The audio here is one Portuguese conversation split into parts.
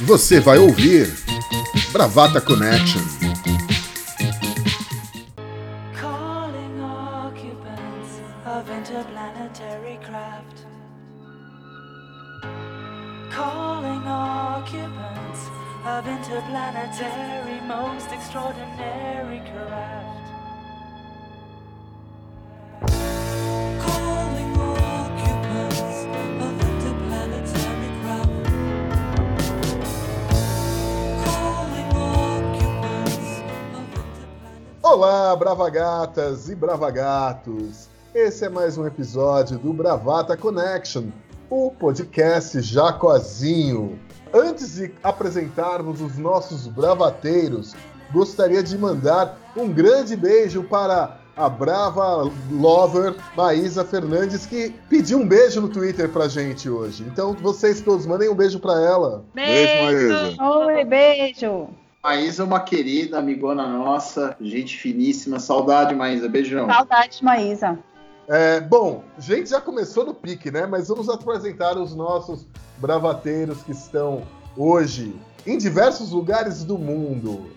Você vai ouvir Bravata Connection. Calling occupants of interplanetary craft. Calling occupants of interplanetary most extraordinary craft. Olá, bravagatas e bravagatos! Esse é mais um episódio do Bravata Connection, o podcast Jacozinho. Antes de apresentarmos os nossos bravateiros, gostaria de mandar um grande beijo para a brava lover Maísa Fernandes, que pediu um beijo no Twitter pra gente hoje. Então, vocês todos mandem um beijo pra ela. Beijo, Maísa. Oi, beijo. Maísa é uma querida amigona nossa, gente finíssima. Saudade, Maísa. Beijão. Saudades, Maísa. É, bom, a gente já começou no pique, né? Mas vamos apresentar os nossos bravateiros que estão hoje em diversos lugares do mundo.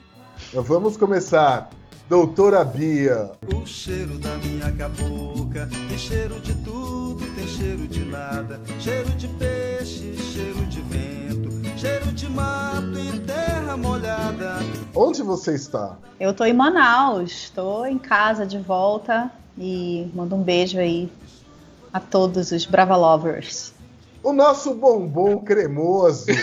Vamos começar. Doutora Bia, O cheiro da minha cabocla tem cheiro de tudo, tem cheiro de nada. Cheiro de peixe, cheiro de vento, cheiro de mato e terra molhada. onde você está? Eu tô em Manaus, tô em casa de volta e mando um beijo aí a todos os Brava Lovers. O nosso bombom cremoso.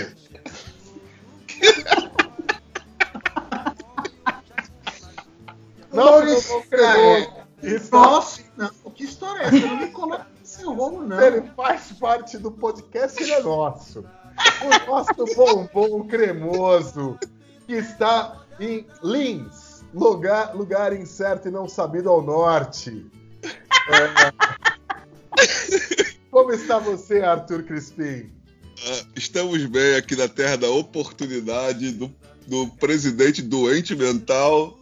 Nosso bombom cremoso. Está- Nossa, não. Que história é essa? Eu não me coloco nesse rolo, não. Ele faz parte do podcast, ele é nosso. O nosso bombom cremoso, que está em Lins, lugar, lugar incerto e não sabido ao norte. É. Como está você, Arthur Crispim? Ah, Estamos bem aqui na terra da oportunidade, do, do presidente doente mental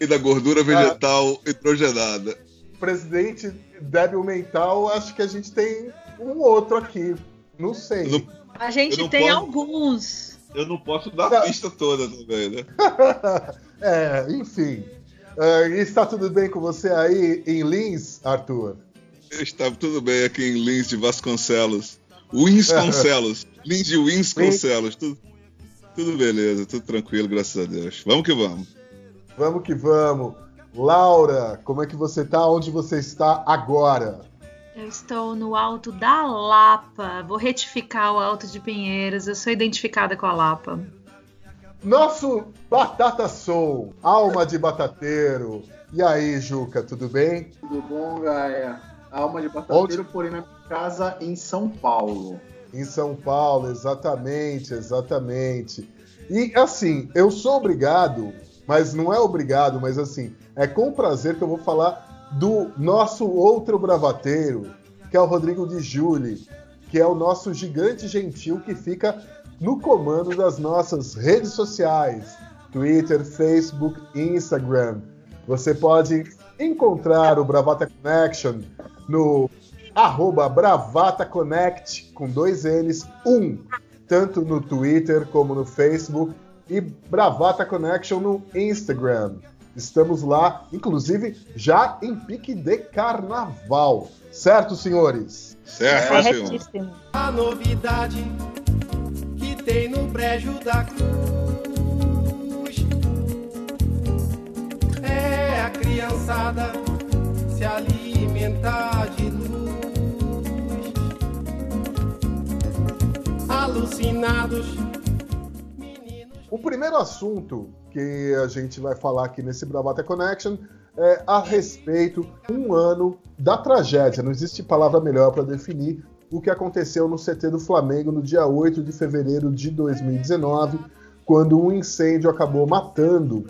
e da gordura vegetal hidrogenada. Presidente débil mental, acho que a gente tem um outro aqui. Não sei. Não, A gente tem posso- alguns. eu não posso dar a pista toda também, né? é, enfim. Ah, está tudo bem com você aí em Lins, Arthur? Está tudo bem aqui em Lins de Vasconcelos. Winsconcelos. Lins de Winsconcelos. Tudo, tudo beleza, tudo tranquilo, graças a Deus. Vamos que vamos. Vamos que vamos. Laura, como é que você tá? Onde você está agora? Eu estou no alto da Lapa. Vou retificar o alto de Pinheiros. Eu sou identificada com a Lapa. Nosso Batata Soul, alma de batateiro. E aí, Juca, tudo bem? Tudo bom, Gaia? Alma de batateiro, porém na minha casa em São Paulo. Em São Paulo, exatamente, exatamente. E assim, eu sou obrigado, mas não é obrigado, mas assim, é com prazer que eu vou falar do nosso outro bravateiro, que é o Rodrigo de Júli, que é o nosso gigante gentil que fica no comando das nossas redes sociais: Twitter, Facebook, Instagram. Você pode encontrar o Bravata Connection no arroba Bravata Connect com dois N's, um, tanto no Twitter como no Facebook, e Bravata Connection no Instagram. Estamos lá, inclusive, já em pique de carnaval. Certo, senhores? Certo, meu senhor? A novidade que tem no brejo da cruz é a criançada se alimentar de luz. Alucinados, meninos. O primeiro assunto que a gente vai falar aqui nesse Bravata Connection é a respeito um ano da tragédia. Não existe palavra melhor para definir o que aconteceu no CT do Flamengo no dia 8 de fevereiro de 2019, quando um incêndio acabou matando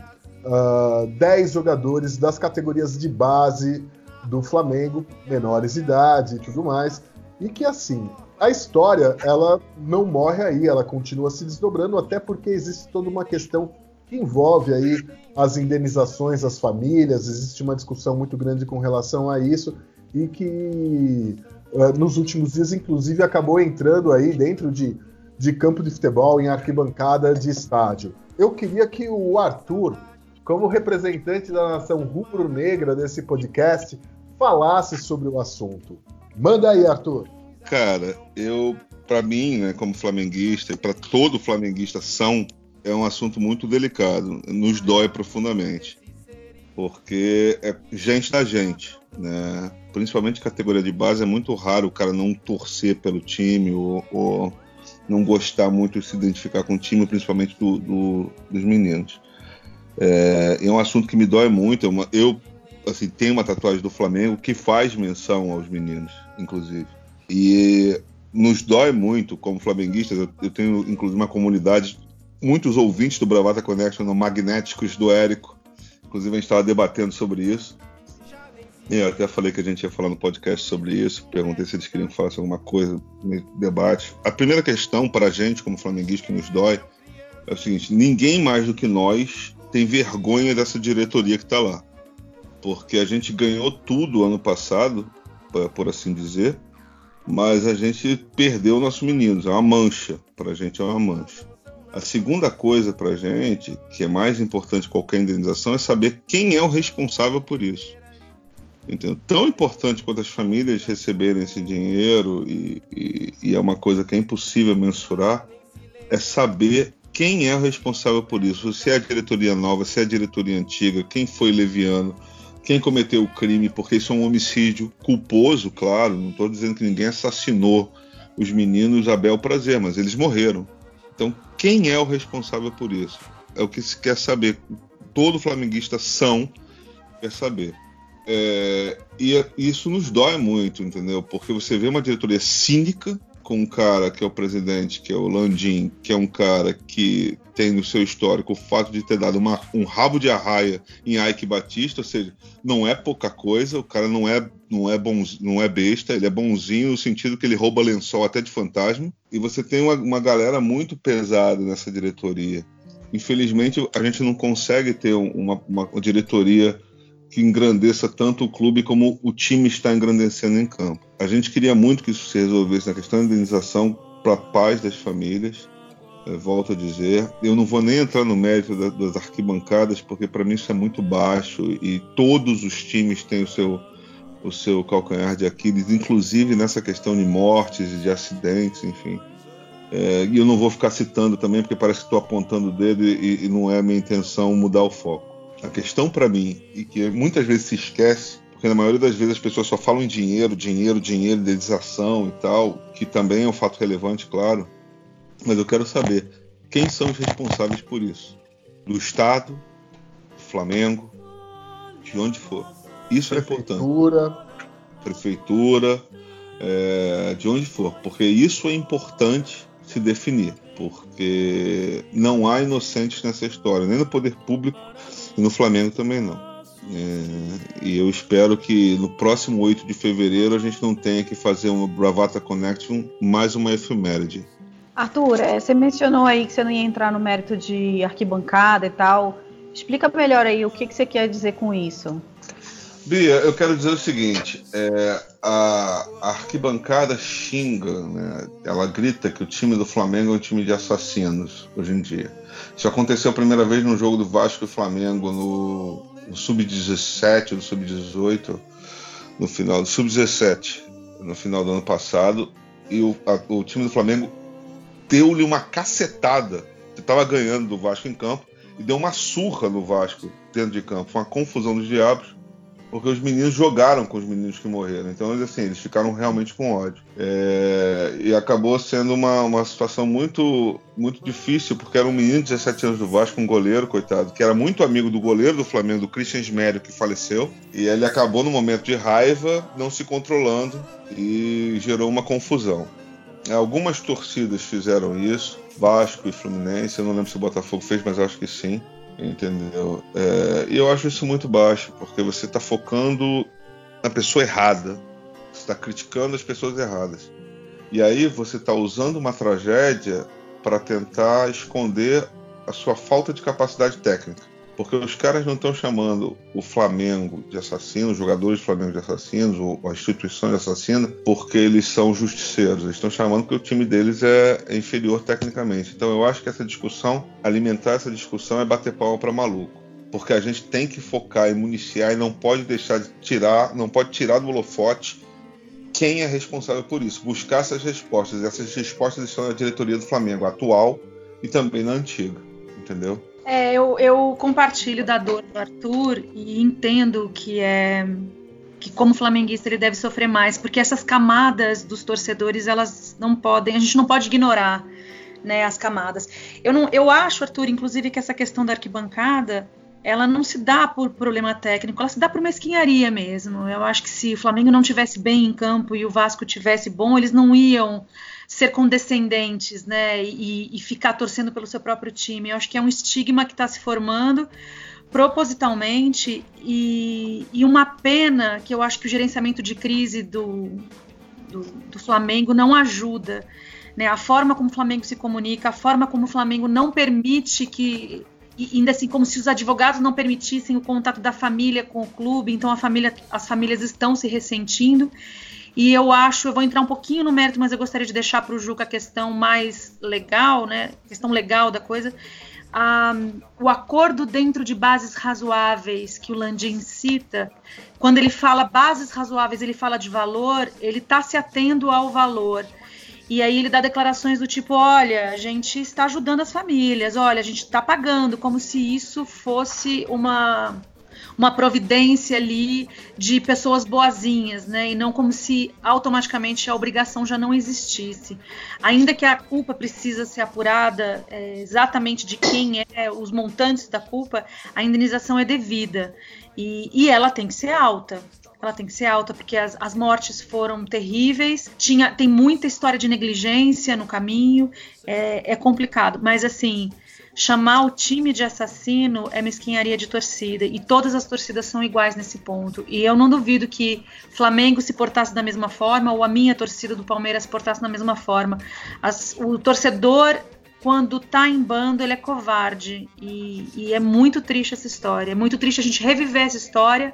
ah, 10 jogadores das categorias de base do Flamengo, menores de idade e tudo mais. E que assim, a história ela não morre aí, ela continua se desdobrando, até porque existe toda uma questão que envolve aí as indenizações às famílias, existe uma discussão muito grande com relação a isso e que eh, nos últimos dias, inclusive, acabou entrando aí dentro de de campo de futebol em arquibancada de estádio. Eu queria que o Arthur, como representante da nação rubro-negra desse podcast, falasse sobre o assunto. Manda aí, Arthur. Cara, eu, para mim, né, como flamenguista, e para todo flamenguista, são é um assunto muito delicado, nos dói profundamente, porque é gente da gente, né? Principalmente categoria de base, é muito raro o cara não torcer pelo time ou, ou não gostar muito de se identificar com o time, principalmente do, do- dos meninos. É, é um assunto que me dói muito. é uma- eu assim, tenho uma tatuagem do Flamengo que faz menção aos meninos, inclusive. E nos dói muito como flamenguistas. Eu, tenho, inclusive, uma comunidade, muitos ouvintes do Bravata Connection, no Magnéticos do Érico. Inclusive, a gente estava debatendo sobre isso. E eu até falei que a gente ia falar no podcast sobre isso. Perguntei se eles queriam falar sobre alguma coisa debate. A primeira questão para a gente, como flamenguista, que nos dói, é o seguinte: ninguém mais do que nós tem vergonha dessa diretoria que está lá. Porque a gente ganhou tudo ano passado, pa- por assim dizer, mas a gente perdeu nossos meninos. É uma mancha. Para a gente é uma mancha. A segunda coisa para a gente, que é mais importante que qualquer indenização, é saber quem é o responsável por isso. Entendeu? Tão importante quanto as famílias receberem esse dinheiro, e, e- e é uma coisa que é impossível mensurar, é saber quem é o responsável por isso. Se é a diretoria nova, se é a diretoria antiga, quem foi leviano, quem cometeu o crime, porque isso é um homicídio culposo, claro. Não estou dizendo que ninguém assassinou os meninos a bel prazer, mas eles morreram. Então, quem é o responsável por isso? É o que se quer saber. Todo flamenguista são quer saber. É, e isso nos dói muito, entendeu? Porque você vê uma diretoria cínica com um cara que é o presidente, que é o Landim, que é um cara que tem no seu histórico o fato de ter dado uma- um rabo de arraia em Ike Batista, ou seja, não é pouca coisa, o cara não é, não é, bom, não é besta, ele é bonzinho no sentido que ele rouba lençol até de fantasma, e você tem uma, uma galera muito pesada nessa diretoria. Infelizmente, a gente não consegue ter um- uma, uma diretoria que engrandeça tanto o clube como o time está engrandecendo em campo. A gente queria muito que isso se resolvesse na questão da indenização para a paz das famílias. Eh, volto a dizer, eu não vou nem entrar no mérito da- das arquibancadas, porque para mim isso é muito baixo e todos os times têm o seu, o seu calcanhar de Aquiles, inclusive nessa questão de mortes e de acidentes, enfim. É, e eu não vou ficar citando também, porque parece que estou apontando o dedo e, e não é a minha intenção mudar o foco. A questão para mim, e que muitas vezes se esquece, porque na maioria das vezes as pessoas só falam em dinheiro, dinheiro, dinheiro, indenização e tal, que também é um fato relevante, claro. Mas eu quero saber quem são os responsáveis por isso. Do Estado, do Flamengo, de onde for. Isso é importante Prefeitura. prefeitura, é, de onde for, porque isso é importante se definir, porque não há inocentes nessa história, nem no poder público e no Flamengo também não. É, e eu espero que no próximo 8 de fevereiro a gente não tenha que fazer uma Bravata Connection mais uma efeméride. Arthur, é, você mencionou aí que você não ia entrar no mérito de arquibancada e tal. Explica melhor aí o que, que você quer dizer com isso. Bia, eu quero dizer o seguinte: é, a, a arquibancada xinga, né? ela grita que o time do Flamengo é um time de assassinos hoje em dia. Isso aconteceu a primeira vez no jogo do Vasco e Flamengo no, no sub-17, no sub-18, no final do sub-17, no final do ano passado, e o, a- o time do Flamengo deu-lhe uma cacetada. Estava ganhando do Vasco em campo e deu uma surra no Vasco dentro de campo. Foi uma confusão dos diabos porque os meninos jogaram com os meninos que morreram. Então, eles, assim, eles ficaram realmente com ódio. É, e acabou sendo uma, uma situação muito, muito difícil, porque era um menino de 17 anos do Vasco, um goleiro, coitado, que era muito amigo do goleiro do Flamengo, do Christian Smério, que faleceu. E ele acabou, no momento de raiva, não se controlando e gerou uma confusão. Algumas torcidas fizeram isso, Vasco e Fluminense. Eu não lembro se o Botafogo fez, mas acho que sim. Entendeu? É, e eu acho isso muito baixo, porque você está focando na pessoa errada. Você está criticando as pessoas erradas. E aí você está usando uma tragédia para tentar esconder a sua falta de capacidade técnica. Porque os caras não estão chamando o Flamengo de assassino, os jogadores do Flamengo de assassinos, ou a instituição de assassino, porque eles são justiceiros. Eles estão chamando porque o time deles é inferior tecnicamente. Então eu acho que essa discussão, alimentar essa discussão é bater palma para maluco. Porque a gente tem que focar e municiar e não pode deixar de tirar, não pode tirar do holofote quem é responsável por isso. Buscar essas respostas. Essas respostas estão na diretoria do Flamengo atual e também na antiga. Entendeu? É, eu, eu compartilho da dor do Arthur e entendo que é que como flamenguista ele deve sofrer mais, porque essas camadas dos torcedores elas não podem, a gente não pode ignorar, né, as camadas. Eu não, eu acho, Arthur, inclusive que essa questão da arquibancada ela não se dá por problema técnico, ela se dá por mesquinharia mesmo. Eu acho que se o Flamengo não tivesse bem em campo e o Vasco tivesse bom, eles não iam ser condescendentes, né, e, e ficar torcendo pelo seu próprio time. Eu acho que é um estigma que está se formando propositalmente e, e, uma pena que eu acho que o gerenciamento de crise do, do, do Flamengo não ajuda. Né, a forma como o Flamengo se comunica, a forma como o Flamengo não permite que e ainda assim como se os advogados não permitissem o contato da família com o clube, então a família, as famílias estão se ressentindo. E eu acho, eu vou entrar um pouquinho no mérito, mas eu gostaria de deixar para o Juca a questão mais legal, né? questão legal da coisa. Um, o acordo dentro de bases razoáveis que o Landim cita, quando ele fala bases razoáveis, ele fala de valor, ele está se atendo ao valor. E aí ele dá declarações do tipo: olha, a gente está ajudando as famílias, olha, a gente está pagando, como se isso fosse uma uma providência ali de pessoas boazinhas, né? E não como se automaticamente a obrigação já não existisse. Ainda que a culpa precisa ser apurada é, exatamente de quem é, os montantes da culpa, a indenização é devida. E, e ela tem que ser alta ela tem que ser alta, porque as, as mortes foram terríveis, tinha, tem muita história de negligência no caminho, é, é complicado. Mas assim, chamar o time de assassino é mesquinharia de torcida e todas as torcidas são iguais nesse ponto. E eu não duvido que Flamengo se portasse da mesma forma ou a minha torcida do Palmeiras se portasse da mesma forma. As, o torcedor quando tá em bando, ele é covarde. E, e, é muito triste essa história. É muito triste a gente reviver essa história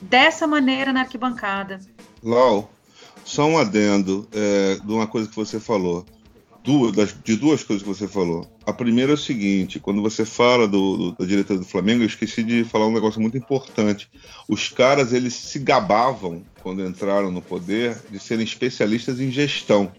dessa maneira na arquibancada. Lau, só um adendo é, de uma coisa que você falou. Duas, das, de duas coisas que você falou. A primeira é o seguinte: quando você fala do, do, da diretoria do Flamengo, eu esqueci de falar um negócio muito importante. Os caras eles se gabavam quando entraram no poder de serem especialistas em gestão.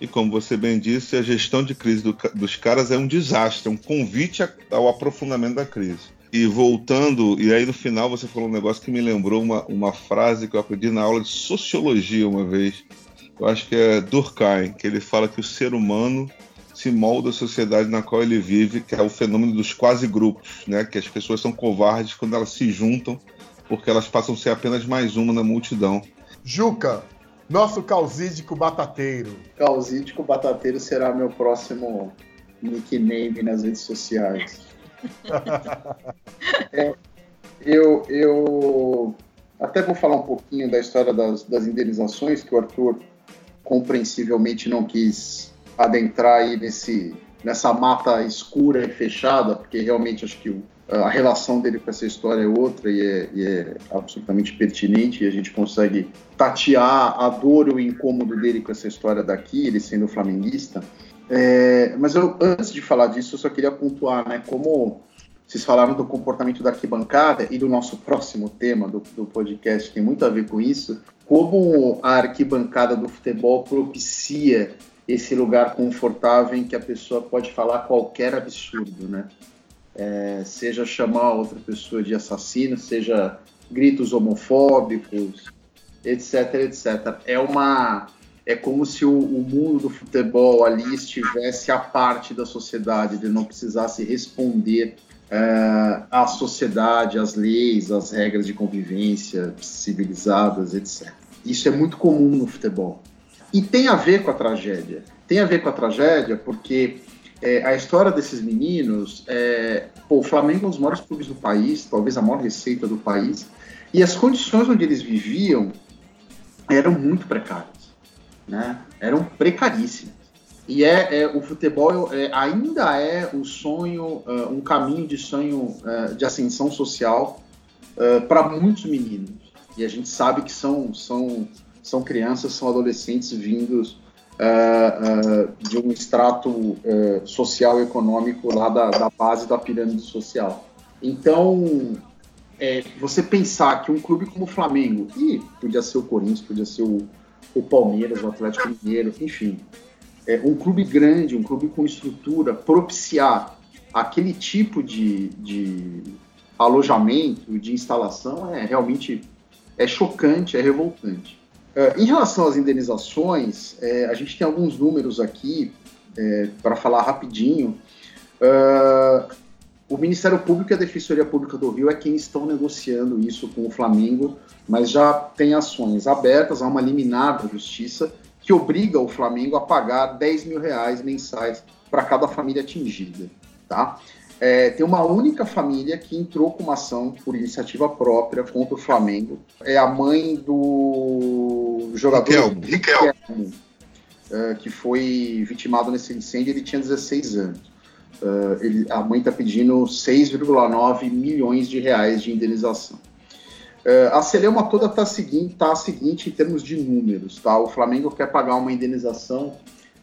E como você bem disse, a gestão de crise do, dos caras é um desastre, é um convite ao aprofundamento da crise. E voltando, e aí no final você falou um negócio que me lembrou uma, uma frase que eu aprendi na aula de sociologia uma vez. Eu acho que é Durkheim, que ele fala que o ser humano se molda a sociedade na qual ele vive, que é o fenômeno dos quase grupos, né? Que as pessoas são covardes quando elas se juntam, porque elas passam a ser apenas mais uma na multidão. Juca, nosso causídico batateiro. Causídico Batateiro será meu próximo nickname nas redes sociais. É, eu, eu até vou falar um pouquinho da história das, das indenizações, que o Arthur compreensivelmente não quis adentrar aí nesse, nessa mata escura e fechada, porque realmente acho que o, a relação dele com essa história é outra e é, e é, absolutamente pertinente e a gente consegue tatear a dor e o incômodo dele com essa história daqui, ele sendo flamenguista. É, mas eu, antes de falar disso, eu só queria pontuar, né, como vocês falaram do comportamento da arquibancada e do nosso próximo tema do, do podcast tem muito a ver com isso, como a arquibancada do futebol propicia esse lugar confortável em que a pessoa pode falar qualquer absurdo, né? É, seja chamar outra pessoa de assassino, seja gritos homofóbicos, etc, etc. É uma é como se o, o, mundo do futebol ali estivesse à parte da sociedade, ele não precisasse responder é, à sociedade, às leis, às regras de convivência civilizadas, etc. Isso é muito comum no futebol. E tem a ver com a tragédia. Tem a ver com a tragédia porque é, a história desses meninos, é, pô, o Flamengo é um dos maiores clubes do país, talvez a maior receita do país, e as condições onde eles viviam eram muito precárias né, eram precaríssimas. E é, é, o futebol é, ainda é o sonho, uh, um caminho de sonho uh, de ascensão social uh, para muitos meninos. E a gente sabe que são, são, são crianças, são adolescentes vindos de um extrato social e econômico lá da, da base da pirâmide social. Então, é, você pensar que um clube como o Flamengo, e podia ser o Corinthians, podia ser o, o Palmeiras, o Atlético Mineiro, enfim, é, um clube grande, um clube com estrutura, propiciar aquele tipo de, de alojamento, de instalação, é realmente é chocante, é revoltante. É, em relação às indenizações, é, a gente tem alguns números aqui é, para falar rapidinho. Uh, o Ministério Público e a Defensoria Pública do Rio é quem estão negociando isso com o Flamengo, mas já tem ações abertas, há uma liminar da Justiça que obriga o Flamengo a pagar 10 mil reais mensais para cada família atingida. Tá? É, tem uma única família que entrou com uma ação por iniciativa própria contra o Flamengo. É a mãe do jogador Riquelme. Riquelme, é, que foi vitimado nesse incêndio. Ele tinha 16 anos. É, ele- a mãe está pedindo 6,9 milhões de reais de indenização. É, a Celema toda está seguinte, tá a seguinte em termos de números. Tá? O Flamengo quer pagar uma indenização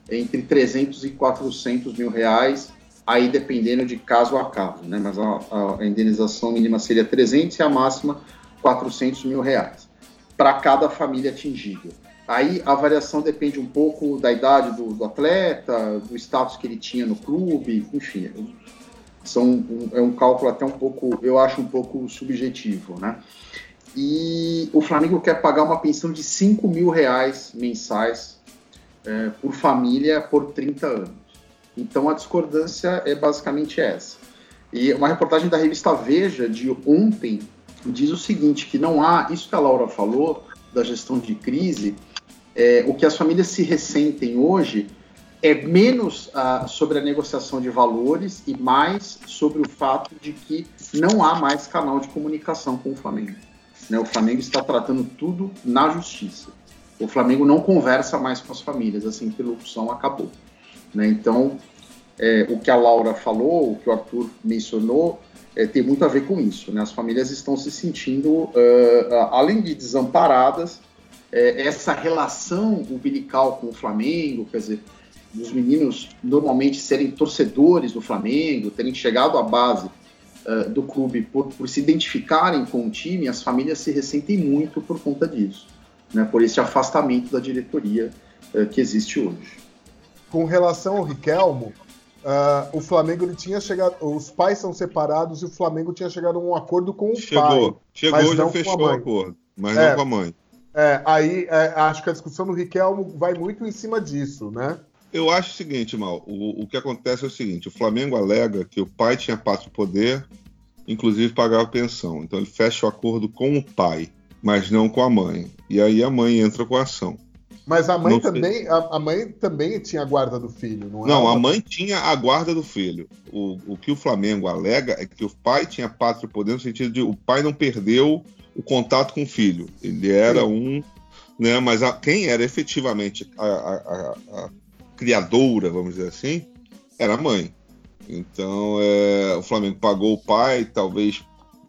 entre 300 e 400 mil reais, aí dependendo de caso a caso. Né? Mas a- a indenização mínima seria 300 e a máxima 400 mil reais para cada família atingida. Aí a variação depende um pouco da idade do, do atleta, do status que ele tinha no clube, enfim. São, um- é um cálculo até um pouco, eu acho um pouco subjetivo, né? E o Flamengo quer pagar uma pensão de 5 mil reais mensais é, por família por 30 anos. Então a discordância é basicamente essa. E uma reportagem da revista Veja de ontem diz o seguinte, que não há, isso que a Laura falou, da gestão de crise, é, o que as famílias se ressentem hoje é menos ah, sobre a negociação de valores e mais sobre o fato de que não há mais canal de comunicação com o Flamengo. né? O Flamengo está tratando tudo na justiça. O Flamengo não conversa mais com as famílias, essa interlocução acabou. né? Então, é, o que a Laura falou, o que o Arthur mencionou, é, tem muito a ver com isso. Né? As famílias estão se sentindo, ah, além de desamparadas, é, essa relação umbilical com o Flamengo, quer dizer, dos meninos normalmente serem torcedores do Flamengo, terem chegado à base ah, do clube por, por se identificarem com o time, as famílias se ressentem muito por conta disso, né? por esse afastamento da diretoria ah, que existe hoje. Com relação ao Riquelmo, ah, o Flamengo ele tinha chegado. Os pais são separados e o Flamengo tinha chegado a um acordo com o pai. Chegou, chegou, mas já fechou o acordo, mas É. não com a mãe. É, aí é, acho que a discussão do Riquelmo vai muito em cima disso, né? Eu acho o seguinte, Mal, o, o que acontece é o seguinte, o Flamengo alega que o pai tinha pátrio poder, inclusive pagava pensão. Então ele fecha o acordo com o pai, mas não com a mãe. E aí a mãe entra com a ação. Mas a mãe Não também, a, a mãe também tinha a guarda do filho, não é? Não, a mãe tinha a guarda do filho. O, o que o Flamengo alega é que o pai tinha pátrio poder no sentido de o pai não perdeu o contato com o filho. Ele era um, né? Mas a- quem era efetivamente a, a- a- criadora, vamos dizer assim, era a mãe. Então é, o Flamengo pagou o pai, talvez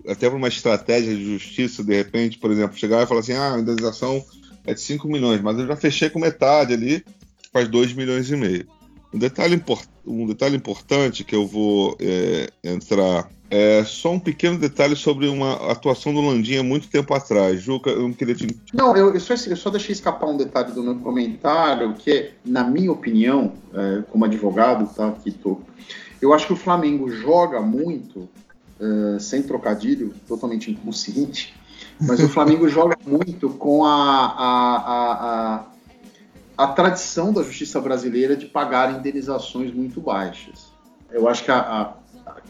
até por uma estratégia de justiça, de repente, por exemplo, chegar e falar assim: ah, a indenização é de 5 milhões, mas eu já fechei com metade ali, faz 2 milhões e meio. Um detalhe, import- um detalhe importante que eu vou é, entrar é só um pequeno detalhe sobre uma atuação do Landinha muito tempo atrás. Juca, eu não queria te. Não, eu, eu só, eu só deixei escapar um detalhe do meu comentário, que é, na minha opinião, é, como advogado, tá, aqui tô, eu acho que o Flamengo joga muito, é, sem trocadilho, totalmente inconsciente, mas o Flamengo joga muito com a, a, a, a, a tradição da justiça brasileira de pagar indenizações muito baixas. Eu acho que a- a-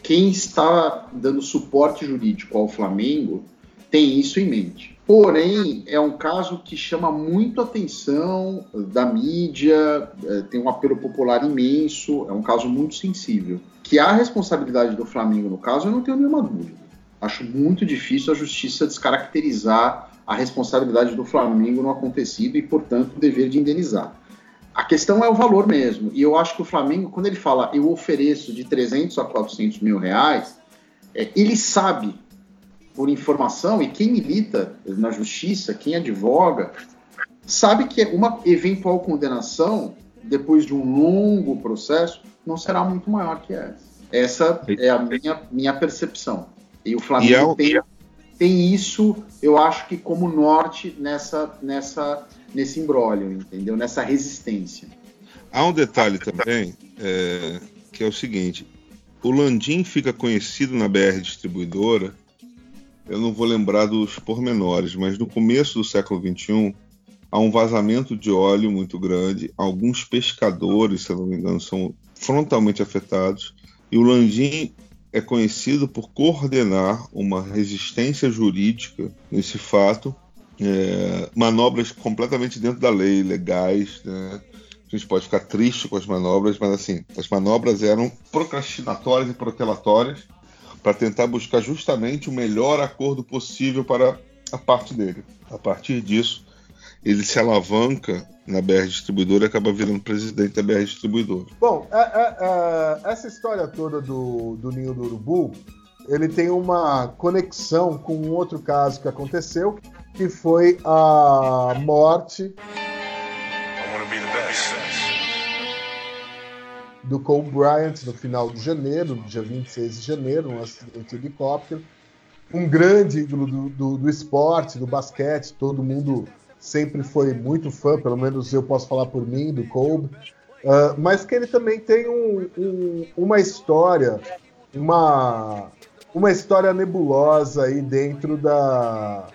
quem está dando suporte jurídico ao Flamengo tem isso em mente. Porém, é um caso que chama muito a atenção da mídia, eh, tem um apelo popular imenso, é um caso muito sensível. Que há responsabilidade do Flamengo no caso, eu não tenho nenhuma dúvida. Acho muito difícil a justiça descaracterizar a responsabilidade do Flamengo no acontecido e, portanto, o dever de indenizar. A questão é o valor mesmo. E eu acho que o Flamengo, quando ele fala eu ofereço de 300 a 400 mil reais, é, ele sabe, por informação, e quem milita na justiça, quem advoga, sabe que uma eventual condenação, depois de um longo processo, não será muito maior que essa. Essa é a minha, minha percepção. E o Flamengo E é tem, tem isso, eu acho que como norte nessa, nessa, nesse imbróglio, entendeu? Nessa resistência. Há um detalhe também, é, que é o seguinte: o Landim fica conhecido na BR Distribuidora. Eu não vou lembrar dos pormenores, mas no começo do século XXI há um vazamento de óleo muito grande. Alguns pescadores, se não me engano, são frontalmente afetados. E o Landim é conhecido por coordenar uma resistência jurídica nesse fato, é, manobras completamente dentro da lei, legais, né? A gente pode ficar triste com as manobras, mas assim, as manobras eram procrastinatórias e protelatórias para tentar buscar justamente o melhor acordo possível para a parte dele. A partir disso, ele se alavanca na BR Distribuidora e acaba virando presidente da BR Distribuidora. Bom, é- é- é, essa história toda do, do Ninho do Urubu, ele tem uma conexão com um outro caso que aconteceu, que foi a morte do Cole Bryant no final de janeiro, dia 26 de janeiro, um acidente de helicóptero. Um grande ídolo do, do, do esporte, do basquete, todo mundo sempre foi muito fã, pelo menos eu posso falar por mim, do Kobe. Uh, mas que ele também tem um- um- uma história, uma, uma história nebulosa aí dentro da,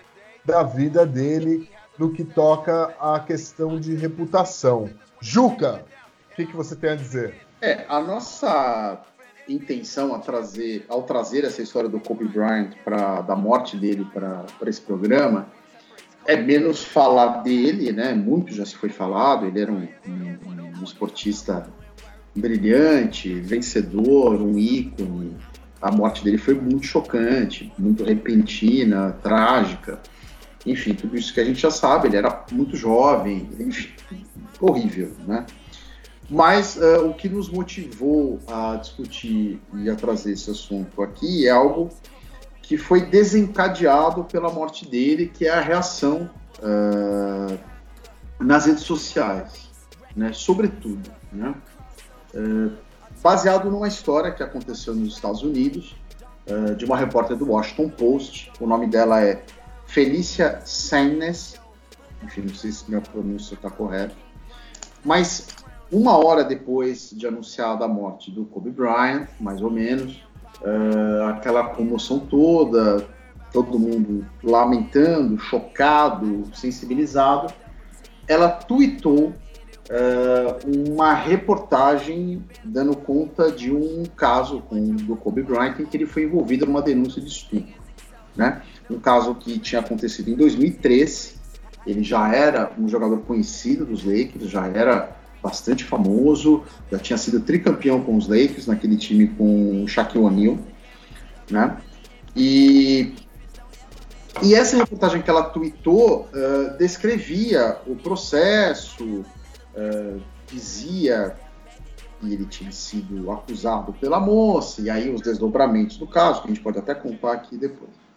da vida dele no que toca à questão de reputação. Juca, o que, que você tem a dizer? É, a nossa intenção a trazer, ao trazer essa história do Kobe Bryant, pra, da morte dele para esse programa, é menos falar dele, né? Muito já se foi falado, ele era um, um- um esportista brilhante, vencedor, um ícone. A morte dele foi muito chocante, muito repentina, trágica. Enfim, tudo isso que a gente já sabe, ele era muito jovem, enfim, horrível, né? Mas eh, o que nos motivou a discutir e a trazer esse assunto aqui é algo que foi desencadeado pela morte dele, que é a reação eh, nas redes sociais, né? sobretudo. Né? Eh, baseado numa história que aconteceu nos Estados Unidos, de uma repórter do Washington Post, o nome dela é Felícia Sannes, enfim, não sei se minha pronúncia está correta, mas uma hora depois de anunciada a morte do Kobe Bryant, mais ou menos, eh, aquela comoção toda, todo mundo lamentando, chocado, sensibilizado, ela tweetou eh, uma reportagem dando conta de um caso com, do Kobe Bryant em que ele foi envolvido numa denúncia de estupro. Né? Um caso que tinha acontecido em 2003. Ele já era um jogador conhecido dos Lakers, já era bastante famoso, já tinha sido tricampeão com os Lakers, naquele time com o Shaquille O'Neal, né? E, e essa reportagem que ela tweetou eh, descrevia o processo, eh, dizia que ele tinha sido acusado pela moça, e aí os desdobramentos do caso, que a gente pode até contar aqui depois.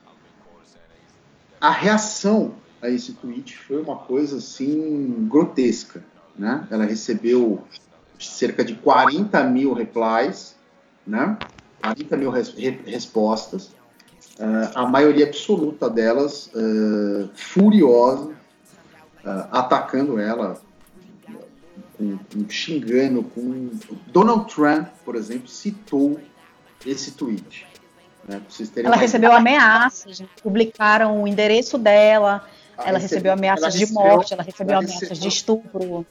A reação a esse tweet foi uma coisa assim grotesca né? Ela recebeu cerca de 40 mil replies, né? 40 mil res- re- respostas, Ah, a maioria absoluta delas ah, furiosa, ah, atacando ela, com, com- xingando, com Donald Trump, por exemplo, citou esse tweet. Né? Ela recebeu ameaças, publicaram o endereço dela, ela recebeu ameaças ela de recebeu- morte, ela recebeu ela ameaças recebeu- de estupro.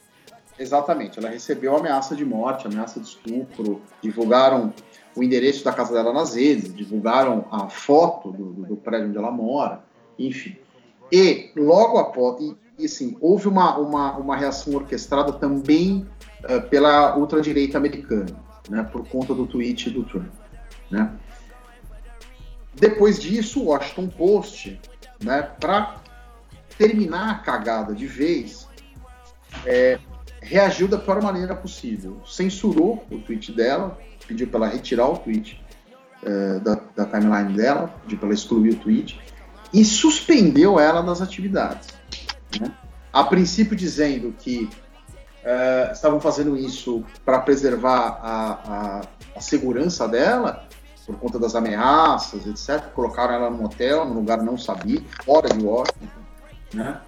Exatamente, ela recebeu ameaça de morte, ameaça de estupro, divulgaram o endereço da casa dela nas redes, divulgaram a foto do, do- prédio onde ela mora, enfim. E logo após, e, e, assim, houve uma, uma, uma reação orquestrada também eh, pela ultradireita americana, né, por conta do tweet do Trump. Né. Depois disso, o Washington Post, né, para terminar a cagada de vez, reagiu da pior maneira possível. Censurou o tweet dela, pediu para ela retirar o tweet eh, da, da timeline dela, pediu para ela excluir o tweet e suspendeu ela das atividades. né? A princípio dizendo que eh, estavam fazendo isso para preservar a, a- a segurança dela, por conta das ameaças, etc. Colocaram ela num hotel, num lugar não sabia, fora de Washington. Né?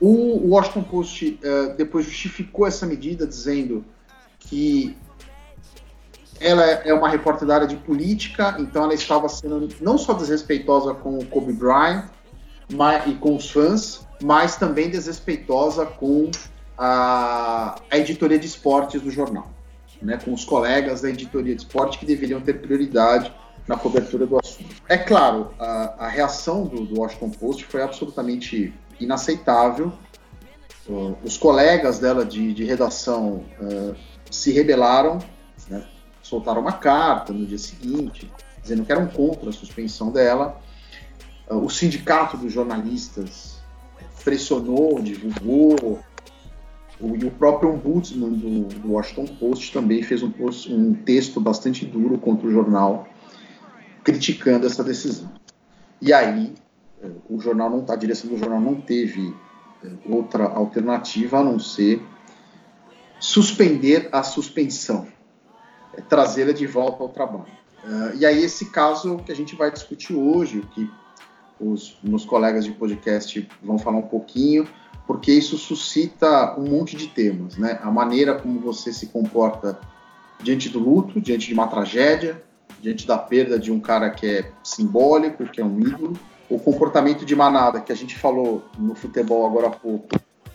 O Washington Post eh, depois justificou essa medida dizendo que ela é uma repórter da área de política, então ela estava sendo não só desrespeitosa com o Kobe Bryant mas, e com os fãs, mas também desrespeitosa com a, a editoria de esportes do jornal, né, com os colegas da editoria de esporte que deveriam ter prioridade na cobertura do assunto. É claro, a, a reação do, do Washington Post foi absolutamente inaceitável. Uh, os colegas dela de, de redação uh, se rebelaram, né, soltaram uma carta no dia seguinte, dizendo que eram contra a suspensão dela. Uh, o sindicato dos jornalistas pressionou, divulgou, o, e o próprio ombudsman do, Washington Post também fez um, post- um texto bastante duro contra o jornal, criticando essa decisão. E aí, eh, o jornal não, a direção do jornal não teve eh, outra alternativa a não ser suspender a suspensão, eh, trazê-la de volta ao trabalho. Ah, e aí, esse caso que a gente vai discutir hoje, que os meus colegas de podcast vão falar um pouquinho, porque isso suscita um monte de temas, né? A maneira como você se comporta diante do luto, diante de uma tragédia, diante da perda de um cara que é simbólico, que é um ídolo, o comportamento de manada que a gente falou no futebol agora há pouco,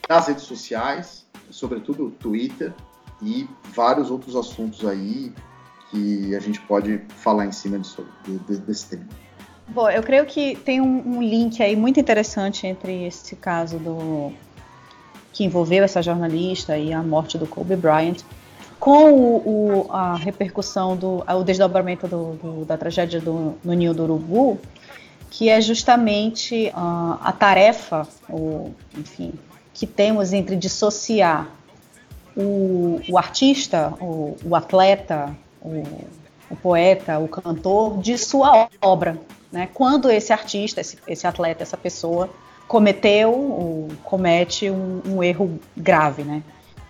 nas redes sociais, sobretudo Twitter e vários outros assuntos aí que a gente pode falar em cima disso, de- de- desse tema. Bom, eu creio que tem um, um link aí muito interessante entre esse caso do que envolveu essa jornalista e a morte do Kobe Bryant com o, o- a repercussão do o desdobramento do- do- da tragédia do, no Ninho do Urubu, que é justamente ah, a tarefa, enfim, que temos entre dissociar o, o artista, o, o atleta, o, o poeta, o cantor, de sua obra. Né? Quando esse artista, esse, esse atleta, essa pessoa cometeu ou comete um, um erro grave, né?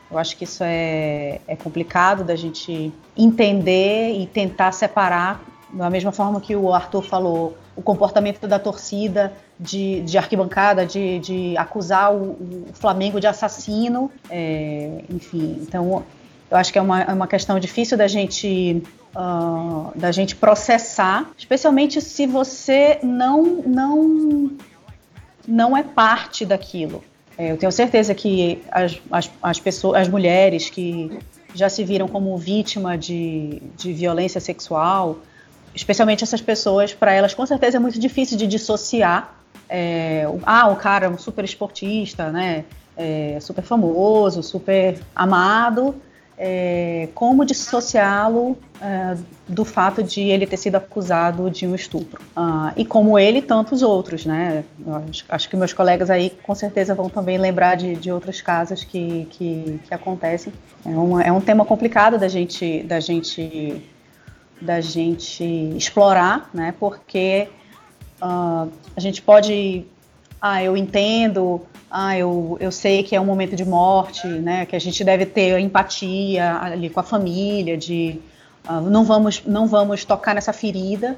Eu acho que isso é, é complicado da gente entender e tentar separar, da mesma forma que o Arthur falou, o comportamento da torcida de, de arquibancada, de, de acusar o, o Flamengo de assassino, é, enfim. Então, eu acho que é uma, é uma questão difícil da gente ah, da gente processar, especialmente se você não não não é parte daquilo. É, eu tenho certeza que as, as, as pessoas, as mulheres que já se viram como vítima de, de violência sexual, especialmente essas pessoas, para elas com certeza é muito difícil de dissociar. é, ah, o cara é um super esportista, né? É, super famoso, super amado, é, como dissociá-lo é, do fato de ele ter sido acusado de um estupro. Ah, e como ele, tantos outros, né? Acho, acho que meus colegas aí com certeza vão também lembrar de, de outros casos que, que, que acontecem. É um, é um tema complicado da gente, da gente, da gente explorar, né? Porque ah, a gente pode ah, eu entendo, ah, eu, eu sei que é um momento de morte, né, que a gente deve ter empatia ali com a família, de ah, não, vamos, não vamos tocar nessa ferida,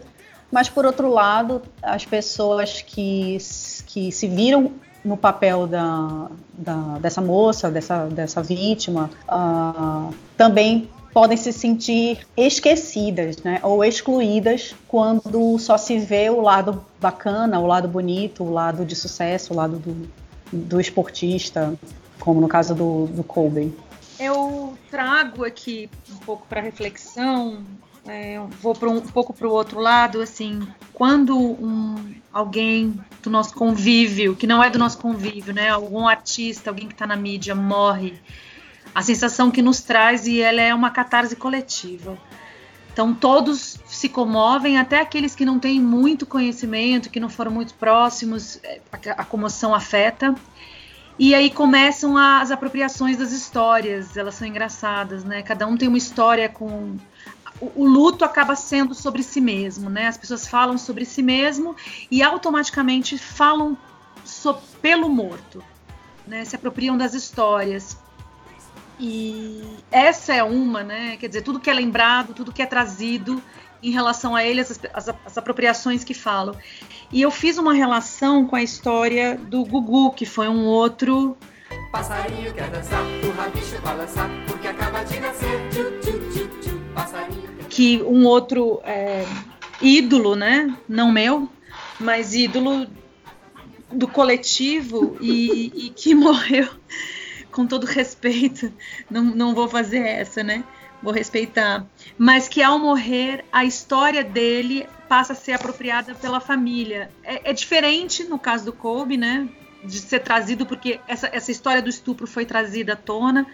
mas por outro lado, as pessoas que, que se viram no papel da, da- dessa moça, dessa, dessa vítima, ah, também podem se sentir esquecidas, né, ou excluídas quando só se vê o lado bacana, o lado bonito, o lado de sucesso, o lado do, do esportista, como no caso do, do Kobe. Eu trago aqui um pouco para reflexão, é, vou um, um pouco para o outro lado, assim, quando um, alguém do nosso convívio, que não é do nosso convívio, né, algum artista, alguém que está na mídia morre, a sensação que nos traz e ela é uma catarse coletiva. Então todos se comovem, até aqueles que não têm muito conhecimento, que não foram muito próximos, é, a, comoção afeta. E aí começam as apropriações das histórias, elas são engraçadas, né? Cada um tem uma história com. O, o luto acaba sendo sobre si mesmo, né? As pessoas falam sobre si mesmo e automaticamente falam so- pelo morto, né? Se apropriam das histórias. E essa é uma, né? Quer dizer, tudo que é lembrado, tudo que é trazido em relação a ele, as, as- as apropriações que falam. E eu fiz uma relação com a história do Gugu, que foi um outro Passarinho quer dançar, o rabicho balançar, porque acaba de nascer. Tchu, tchu, tchu, tchu. Passarinho quer que um outro é, ídolo, né? Não meu, mas ídolo do coletivo e, e que morreu com todo respeito. Não, não vou fazer essa, né? Vou respeitar. Mas que ao morrer, a história dele passa a ser apropriada pela família. É, é diferente no caso do Kobe, né? De ser trazido, porque essa, essa história do estupro foi trazida à tona.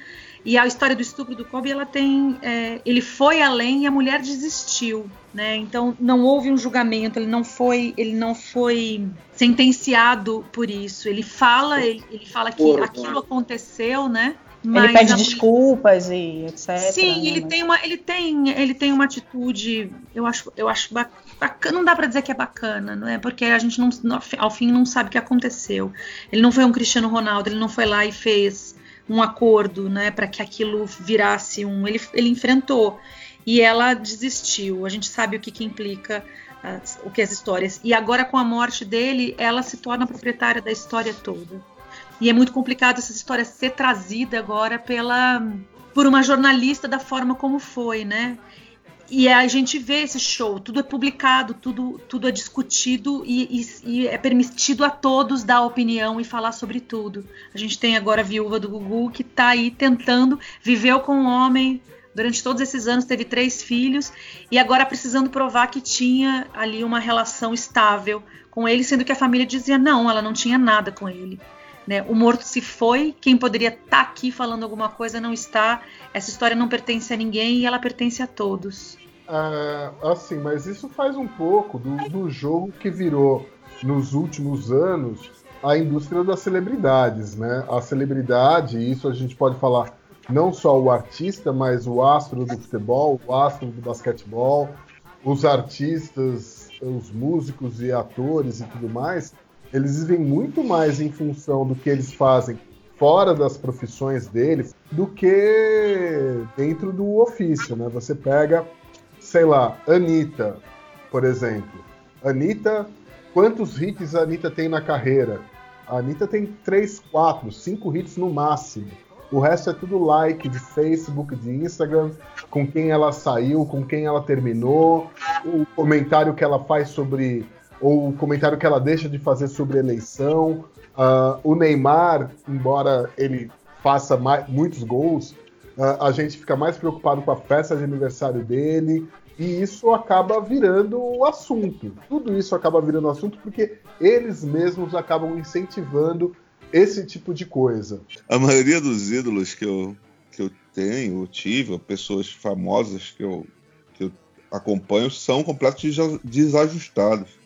E a história do estupro do Kobe, ela tem, é, ele foi além e a mulher desistiu, né? Então não houve um julgamento, ele não foi, ele não foi sentenciado por isso. Ele fala, ele, ele fala que Por- aquilo aconteceu, né? Ele pede a- desculpas e etc. Sim, né, ele mas- tem uma, ele tem, ele tem uma atitude, eu acho, eu acho ba- bacana, não dá pra dizer que é bacana, não é? Porque a gente não, ao fim não sabe o que aconteceu. Ele não foi um Cristiano Ronaldo, ele não foi lá e fez um acordo, né, para que aquilo virasse um, ele, ele enfrentou e ela desistiu. A gente sabe o que, que implica as- o que as histórias. E agora com a morte dele, ela se torna proprietária da história toda. E é muito complicado essa história ser trazida agora pela por uma jornalista da forma como foi, né? E a gente vê esse show, tudo é publicado, tudo, tudo é discutido e, e- e é permitido a todos dar opinião e falar sobre tudo. A gente tem agora a viúva do Gugu que está aí tentando, viveu com um homem durante todos esses anos, teve três filhos e agora precisando provar que tinha ali uma relação estável com ele, sendo que a família dizia não, ela não tinha nada com ele. Né? O morto se foi, quem poderia estar aqui falando alguma coisa não está. Essa história não pertence a ninguém e ela pertence a todos. Ah, assim, mas isso faz um pouco do, do jogo que virou nos últimos anos a indústria das celebridades, né? A celebridade, isso a gente pode falar não só o artista, mas o astro do futebol, o astro do basquetebol, os artistas, os músicos e atores e tudo mais, eles vivem muito mais em função do que eles fazem fora das profissões deles do que dentro do ofício, né? Você pega, sei lá, Anitta, por exemplo. Anitta, quantos hits a Anitta tem na carreira? A Anitta tem 3, 4, 5 hits no máximo. O resto é tudo like de Facebook, de Instagram, com quem ela saiu, com quem ela terminou, o comentário que ela faz sobre. Ou o comentário que ela deixa de fazer sobre eleição. Ah, o Neymar, embora ele faça mai- muitos gols, ah, a gente fica mais preocupado com a festa de aniversário dele. E isso acaba virando o assunto. Tudo isso acaba virando assunto porque eles mesmos acabam incentivando esse tipo de coisa. A maioria dos ídolos que eu, que eu tenho, eu tive, pessoas famosas que eu, que eu acompanho, são completamente desa- desajustados.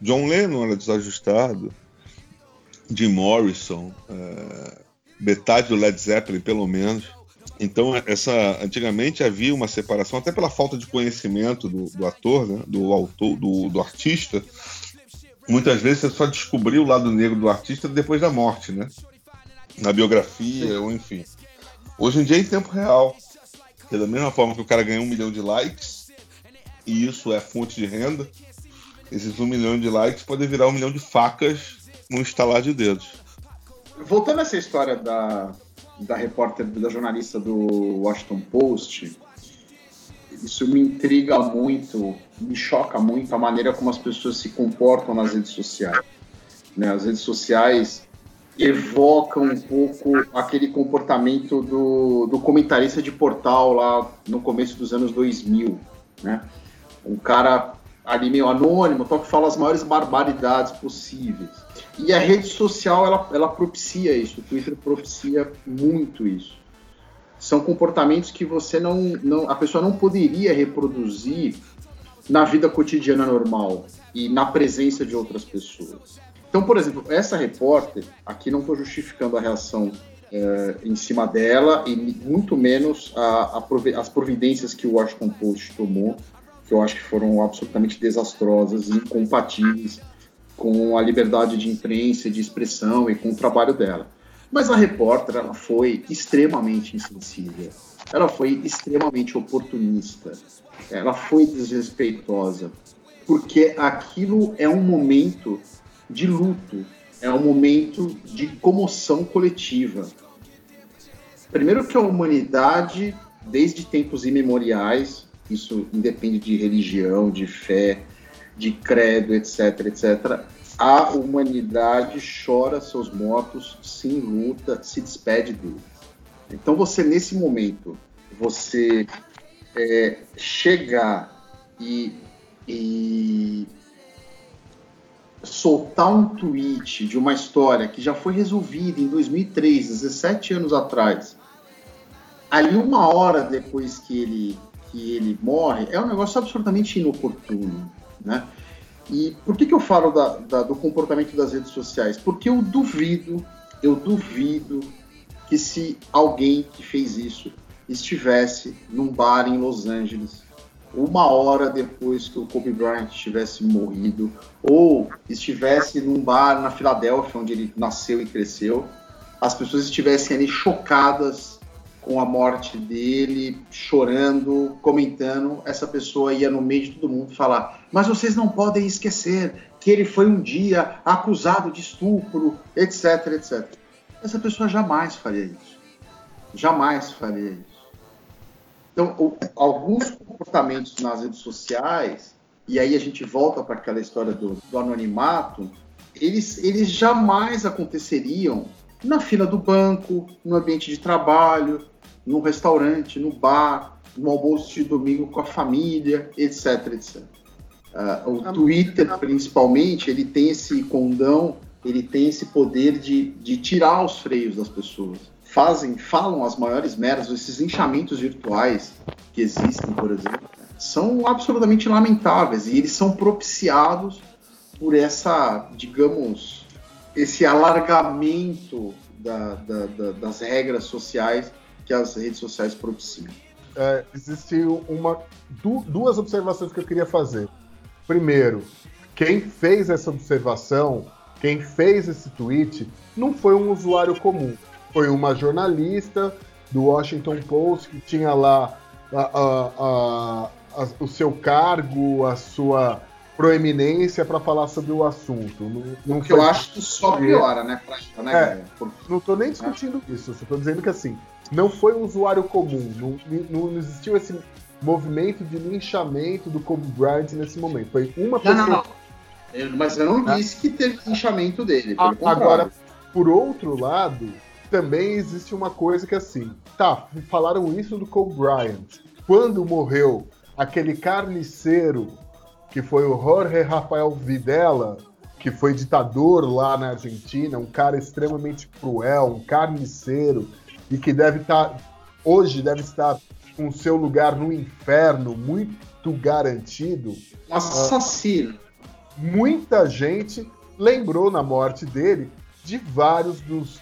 John Lennon era desajustado, Jim Morrison, é, metade do Led Zeppelin, pelo menos. Então, essa antigamente havia uma separação, até pela falta de conhecimento do, do ator, né, do autor, do, do artista. Muitas vezes você só descobriu o lado negro do artista depois da morte, né? Na biografia, ou enfim. Hoje em dia é em tempo real. Que da mesma forma que o cara ganha um milhão de likes, e isso é fonte de renda, esses um milhão de likes podem virar um milhão de facas num estalar de dedos. Voltando a essa história da, da repórter, da jornalista do Washington Post, isso me intriga muito, me choca muito a maneira como as pessoas se comportam nas redes sociais. Né? As redes sociais evocam um pouco aquele comportamento do, do comentarista de portal lá no começo dos anos 2000. Né? Um cara ali meio anônimo, só que fala as maiores barbaridades possíveis. E a rede social, ela, ela propicia isso, o Twitter propicia muito isso. São comportamentos que você não, não, a pessoa não poderia reproduzir na vida cotidiana normal e na presença de outras pessoas. Então, por exemplo, essa repórter, aqui não estou justificando a reação é, em cima dela e muito menos a- a provi- as providências que o Washington Post tomou, que eu acho que foram absolutamente desastrosas e incompatíveis com a liberdade de imprensa e de expressão e com o trabalho dela. Mas a repórter ela foi extremamente insensível, ela foi extremamente oportunista, ela foi desrespeitosa, porque aquilo é um momento de luto, é um momento de comoção coletiva. Primeiro que a humanidade, desde tempos imemoriais, isso independe de religião, de fé, de credo, etc, etc, a humanidade chora seus mortos, se enluta, se despede deles. Então você, nesse momento, você é, chegar e, e soltar um tweet de uma história que já foi resolvida em 2003, 17 anos atrás, ali uma hora depois que ele, que ele morre, é um negócio absolutamente inoportuno, né? E por que, que eu falo da- da- do comportamento das redes sociais? Porque eu duvido, eu duvido que se alguém que fez isso estivesse num bar em Los Angeles uma hora depois que o Kobe Bryant tivesse morrido, ou estivesse num bar na Filadélfia, onde ele nasceu e cresceu, as pessoas estivessem ali chocadas com a morte dele, chorando, comentando, essa pessoa ia no meio de todo mundo falar: Mas vocês não podem esquecer que ele foi um dia acusado de estupro, etc, etc. Essa pessoa jamais faria isso. Jamais faria isso. Então, o- alguns comportamentos nas redes sociais, e aí a gente volta para aquela história do, do anonimato, eles, eles jamais aconteceriam na fila do banco, no ambiente de trabalho, no restaurante, no bar, no almoço de domingo com a família, etc, etc. Ah, o Ah, Twitter, principalmente, ele tem esse condão, ele tem esse poder de, de tirar os freios das pessoas. Fazem, falam as maiores merdas, esses linchamentos virtuais que existem, por exemplo, são absolutamente lamentáveis e eles são propiciados por essa, digamos, esse alargamento da- da- da- das regras sociais que as redes sociais propiciam. é, existe uma, du- duas observações que eu queria fazer. Primeiro, quem fez essa observação, quem fez esse tweet, não foi um usuário comum. Foi uma jornalista do Washington Post que tinha lá a- a- a- o seu cargo, a sua proeminência para falar sobre o assunto. Não, não O que eu acho que só piora, né, Prática, né, É. Porque não estou nem discutindo isso, eu só tô dizendo que assim, não foi um usuário comum, não, não existiu esse movimento de linchamento do Kobe Bryant nesse momento. Foi uma Não, pessoa. não, não. Eu- mas eu não Ah. disse que teve linchamento dele. A- Pelo contrário. Agora, por outro lado, também existe uma coisa que assim, tá, falaram isso do Kobe Bryant. Quando morreu aquele carniceiro que foi o Jorge Rafael Videla, que foi ditador lá na Argentina, um cara extremamente cruel, um carniceiro, e que deve estar, hoje deve estar com seu lugar no inferno muito garantido Um assassino. muita gente lembrou na morte dele de vários dos,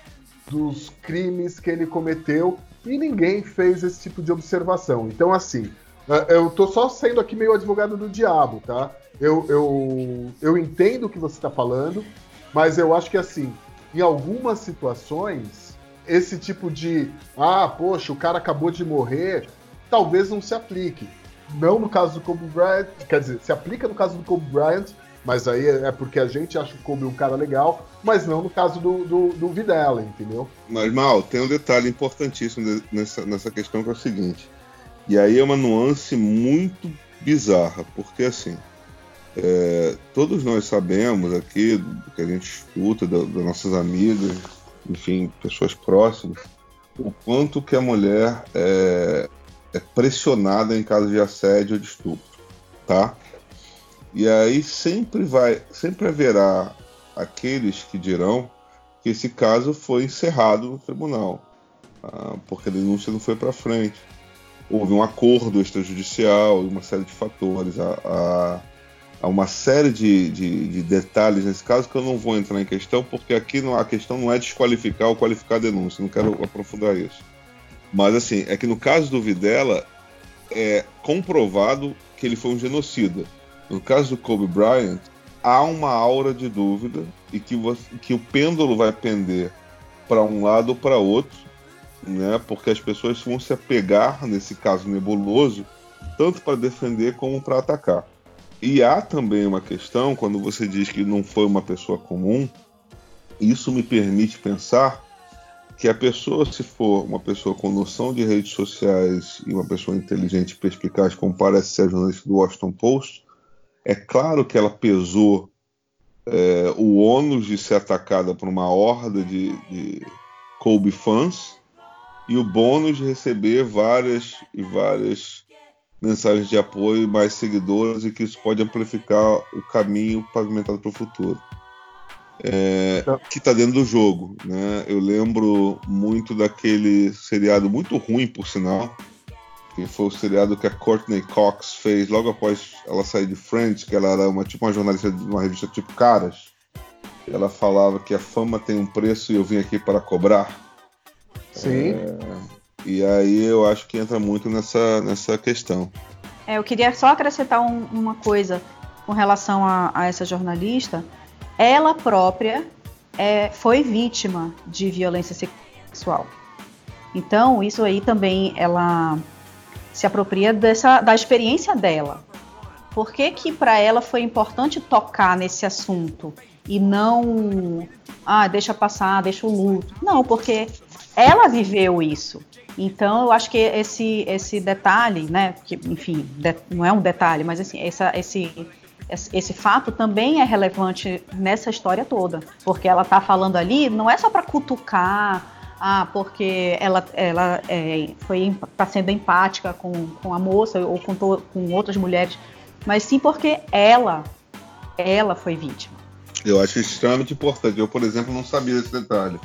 dos crimes que ele cometeu e ninguém fez esse tipo de observação. Então, assim, eu tô só sendo aqui meio advogado do diabo, tá? Eu, eu, eu entendo o que você está falando, mas eu acho que, assim, em algumas situações, esse tipo de, ah, poxa, o cara acabou de morrer, talvez não se aplique. Não no caso do Kobe Bryant, quer dizer, se aplica no caso do Kobe Bryant, mas aí é porque a gente acha o Kobe um cara legal, mas não no caso do, do, do Videla, entendeu? Mas, Mal, tem um detalhe importantíssimo nessa, nessa questão que é o seguinte. E aí é uma nuance muito bizarra, porque assim, é, todos nós sabemos aqui, do que a gente escuta, da- das nossas amigas, enfim, pessoas próximas, o quanto que a mulher é, é pressionada em caso de assédio ou de estupro, tá? E aí sempre vai, sempre haverá aqueles que dirão que esse caso foi encerrado no tribunal, ah, porque a denúncia não foi para frente. Houve um acordo extrajudicial uma série de fatores. A, uma série de, de, de detalhes nesse caso que eu não vou entrar em questão, porque aqui não, a questão não é desqualificar ou qualificar a denúncia, não quero aprofundar isso. Mas assim, é que no caso do Videla, é comprovado que ele foi um genocida. No caso do Kobe Bryant, há uma aura de dúvida e que, você- que o pêndulo vai pender para um lado ou para outro, né? Porque as pessoas vão se apegar nesse caso nebuloso tanto para defender como para atacar. E há também uma questão quando você diz que não foi uma pessoa comum, isso me permite pensar que a pessoa, se for uma pessoa com noção de redes sociais e uma pessoa inteligente e perspicaz, como parece ser a jornalista do Washington Post, é claro que ela pesou é, o ônus de ser atacada por uma horda de, de Kobe fãs e o bônus de receber várias e várias mensagens de apoio e mais seguidores e que isso pode amplificar o caminho pavimentado para o futuro. É, que está dentro do jogo, né? Eu lembro muito daquele seriado muito ruim, por sinal, que foi o seriado que a Courtney Cox fez logo após ela sair de Friends, que ela era uma tipo uma jornalista de uma revista tipo Caras. Ela falava que a fama tem um preço e eu vim aqui para cobrar. Sim. E aí eu acho que entra muito nessa, nessa questão. É, eu queria só acrescentar um- uma coisa com relação a, a essa jornalista. Ela própria é, foi vítima de violência sexual. Então, isso aí também ela se apropria dessa, da experiência dela. Por que que para ela foi importante tocar nesse assunto e não, ah, deixa passar, deixa o luto? Não, porque ela viveu isso. Então, eu acho que esse, esse detalhe, né, que, enfim, de- não é um detalhe, mas assim, essa, esse, esse, fato também é relevante nessa história toda, porque ela tá falando ali, não é só para cutucar, ah, porque ela, ela é, foi tá sendo empática com, com a moça ou com, to- com outras mulheres, mas sim porque ela, ela foi vítima. Eu acho extremamente importante. Eu, por exemplo, não sabia desse detalhe.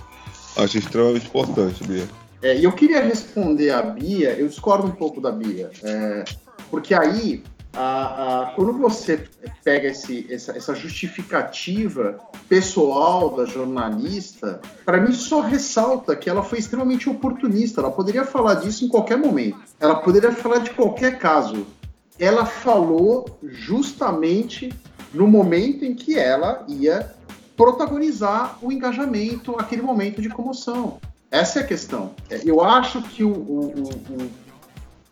Acho extremamente importante, Bia. É, e eu queria responder a Bia, eu discordo um pouco da Bia, é, porque aí, a- a- quando você pega esse- essa, essa justificativa pessoal da jornalista, para mim só ressalta que ela foi extremamente oportunista, ela poderia falar disso em qualquer momento, ela poderia falar de qualquer caso. Ela falou justamente no momento em que ela ia protagonizar o engajamento, aquele momento de comoção. Essa é a questão. É, Eu acho que o, o,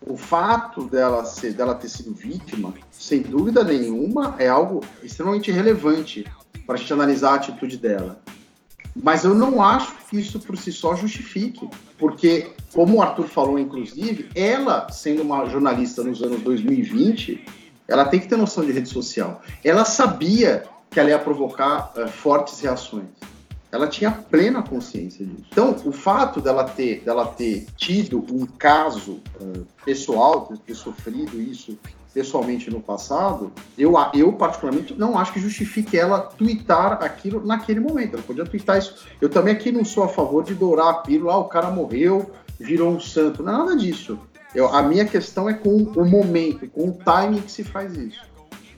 o, o- fato dela, ser, dela ter sido vítima, sem dúvida nenhuma, é algo extremamente relevante para a gente analisar a atitude dela. Mas eu não acho que isso por si só justifique, porque, como o Arthur falou, inclusive, ela, sendo uma jornalista nos anos 2020, ela tem que ter noção de rede social. Ela sabia que ela ia provocar eh, fortes reações. Ela tinha plena consciência disso. Então, o fato dela ter, dela ter tido um caso eh, pessoal, ter, ter sofrido isso pessoalmente no passado, eu, eu particularmente não acho que justifique ela twittar aquilo naquele momento. Ela podia twittar isso. Eu também aqui não sou a favor de dourar a pílula, ah, o cara morreu, virou um santo. Não é nada disso. Eu- a minha questão é com o momento, com o timing que se faz isso.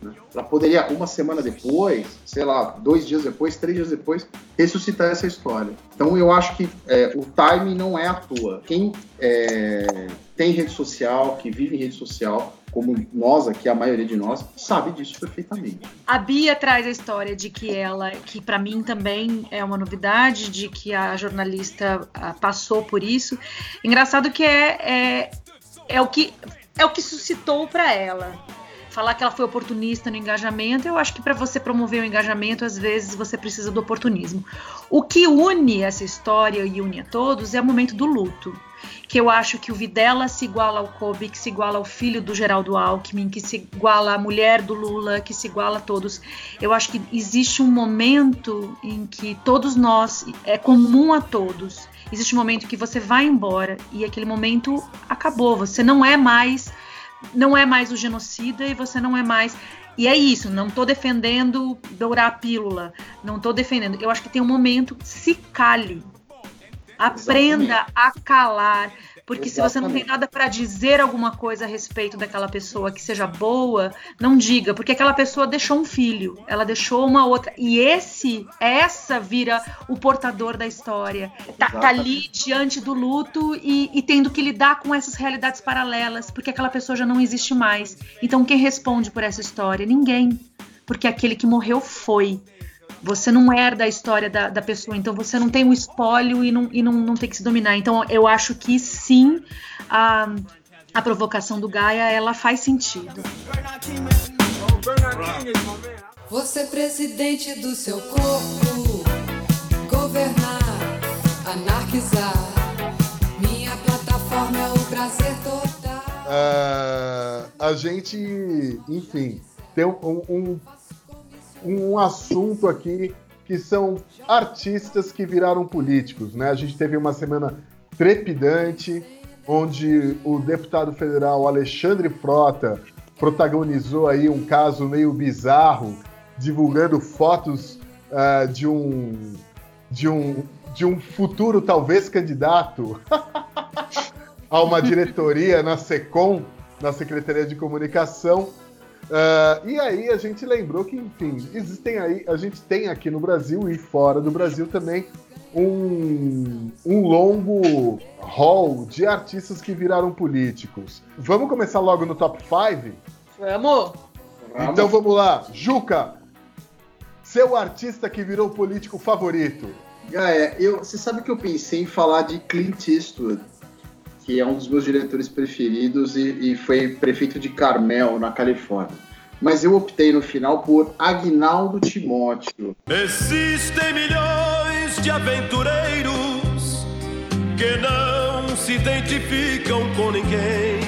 Né? Ela poderia, uma semana depois, sei lá, dois dias depois, três dias depois, ressuscitar essa história. Então eu acho que é, o timing não é à toa. Quem é, tem rede social, que vive em rede social, como nós aqui, a maioria de nós, sabe disso perfeitamente. A Bia traz a história de que ela, que para mim também é uma novidade, de que a jornalista ah, passou por isso. Engraçado que é, é, é o que é o que suscitou para ela. Falar que ela foi oportunista no engajamento, eu acho que para você promover o engajamento, às vezes você precisa do oportunismo. O que une essa história e une a todos é o momento do luto que eu acho que o Videla se iguala ao Kobe, que se iguala ao filho do Geraldo Alckmin, que se iguala à mulher do Lula, que se iguala a todos. Eu acho que existe um momento em que todos nós, é comum a todos, existe um momento que você vai embora e aquele momento acabou. Você não é mais, não é mais o genocida e você não é mais. E é isso, não estou defendendo dourar a pílula, não estou defendendo. Eu acho que tem um momento, se cale, Aprenda a calar. Porque se você não tem Exatamente. nada para dizer alguma coisa a respeito daquela pessoa que seja boa, não diga, porque aquela pessoa deixou um filho, ela deixou uma outra. E esse, essa vira o portador da história. Tá, tá ali diante do luto e, e tendo que lidar com essas realidades paralelas, porque aquela pessoa já não existe mais. Então quem responde por essa história? Ninguém. Porque aquele que morreu foi. Você não herda a história da, da pessoa, então você não tem o espólio e, não, e não, não tem que se dominar. Então eu acho que sim, a, a provocação do Gaia ela faz sentido. Você é presidente do seu corpo, governar, anarquizar. Minha plataforma é o prazer total. Ah, a gente, enfim, tem um, um, um assunto aqui que são artistas que viraram políticos, né? A gente teve uma semana trepidante, onde o deputado federal Alexandre Frota protagonizou aí um caso meio bizarro, divulgando fotos ah, de um de um de um futuro talvez candidato a uma diretoria na SECOM, na Secretaria de Comunicação. Ah, e aí a gente lembrou que, enfim, existem aí, a gente tem aqui no Brasil e fora do Brasil também um, um longo hall de artistas que viraram políticos. Vamos começar logo no top 5? Vamos! Então vamos lá. Juca, seu artista que virou político favorito. Gaia, eu, você sabe que eu pensei em falar de Clint Eastwood, que é um dos meus diretores preferidos e, e foi prefeito de Carmel, na Califórnia. Mas eu optei no final por Agnaldo Timóteo. Existem milhões de aventureiros que não se identificam com ninguém.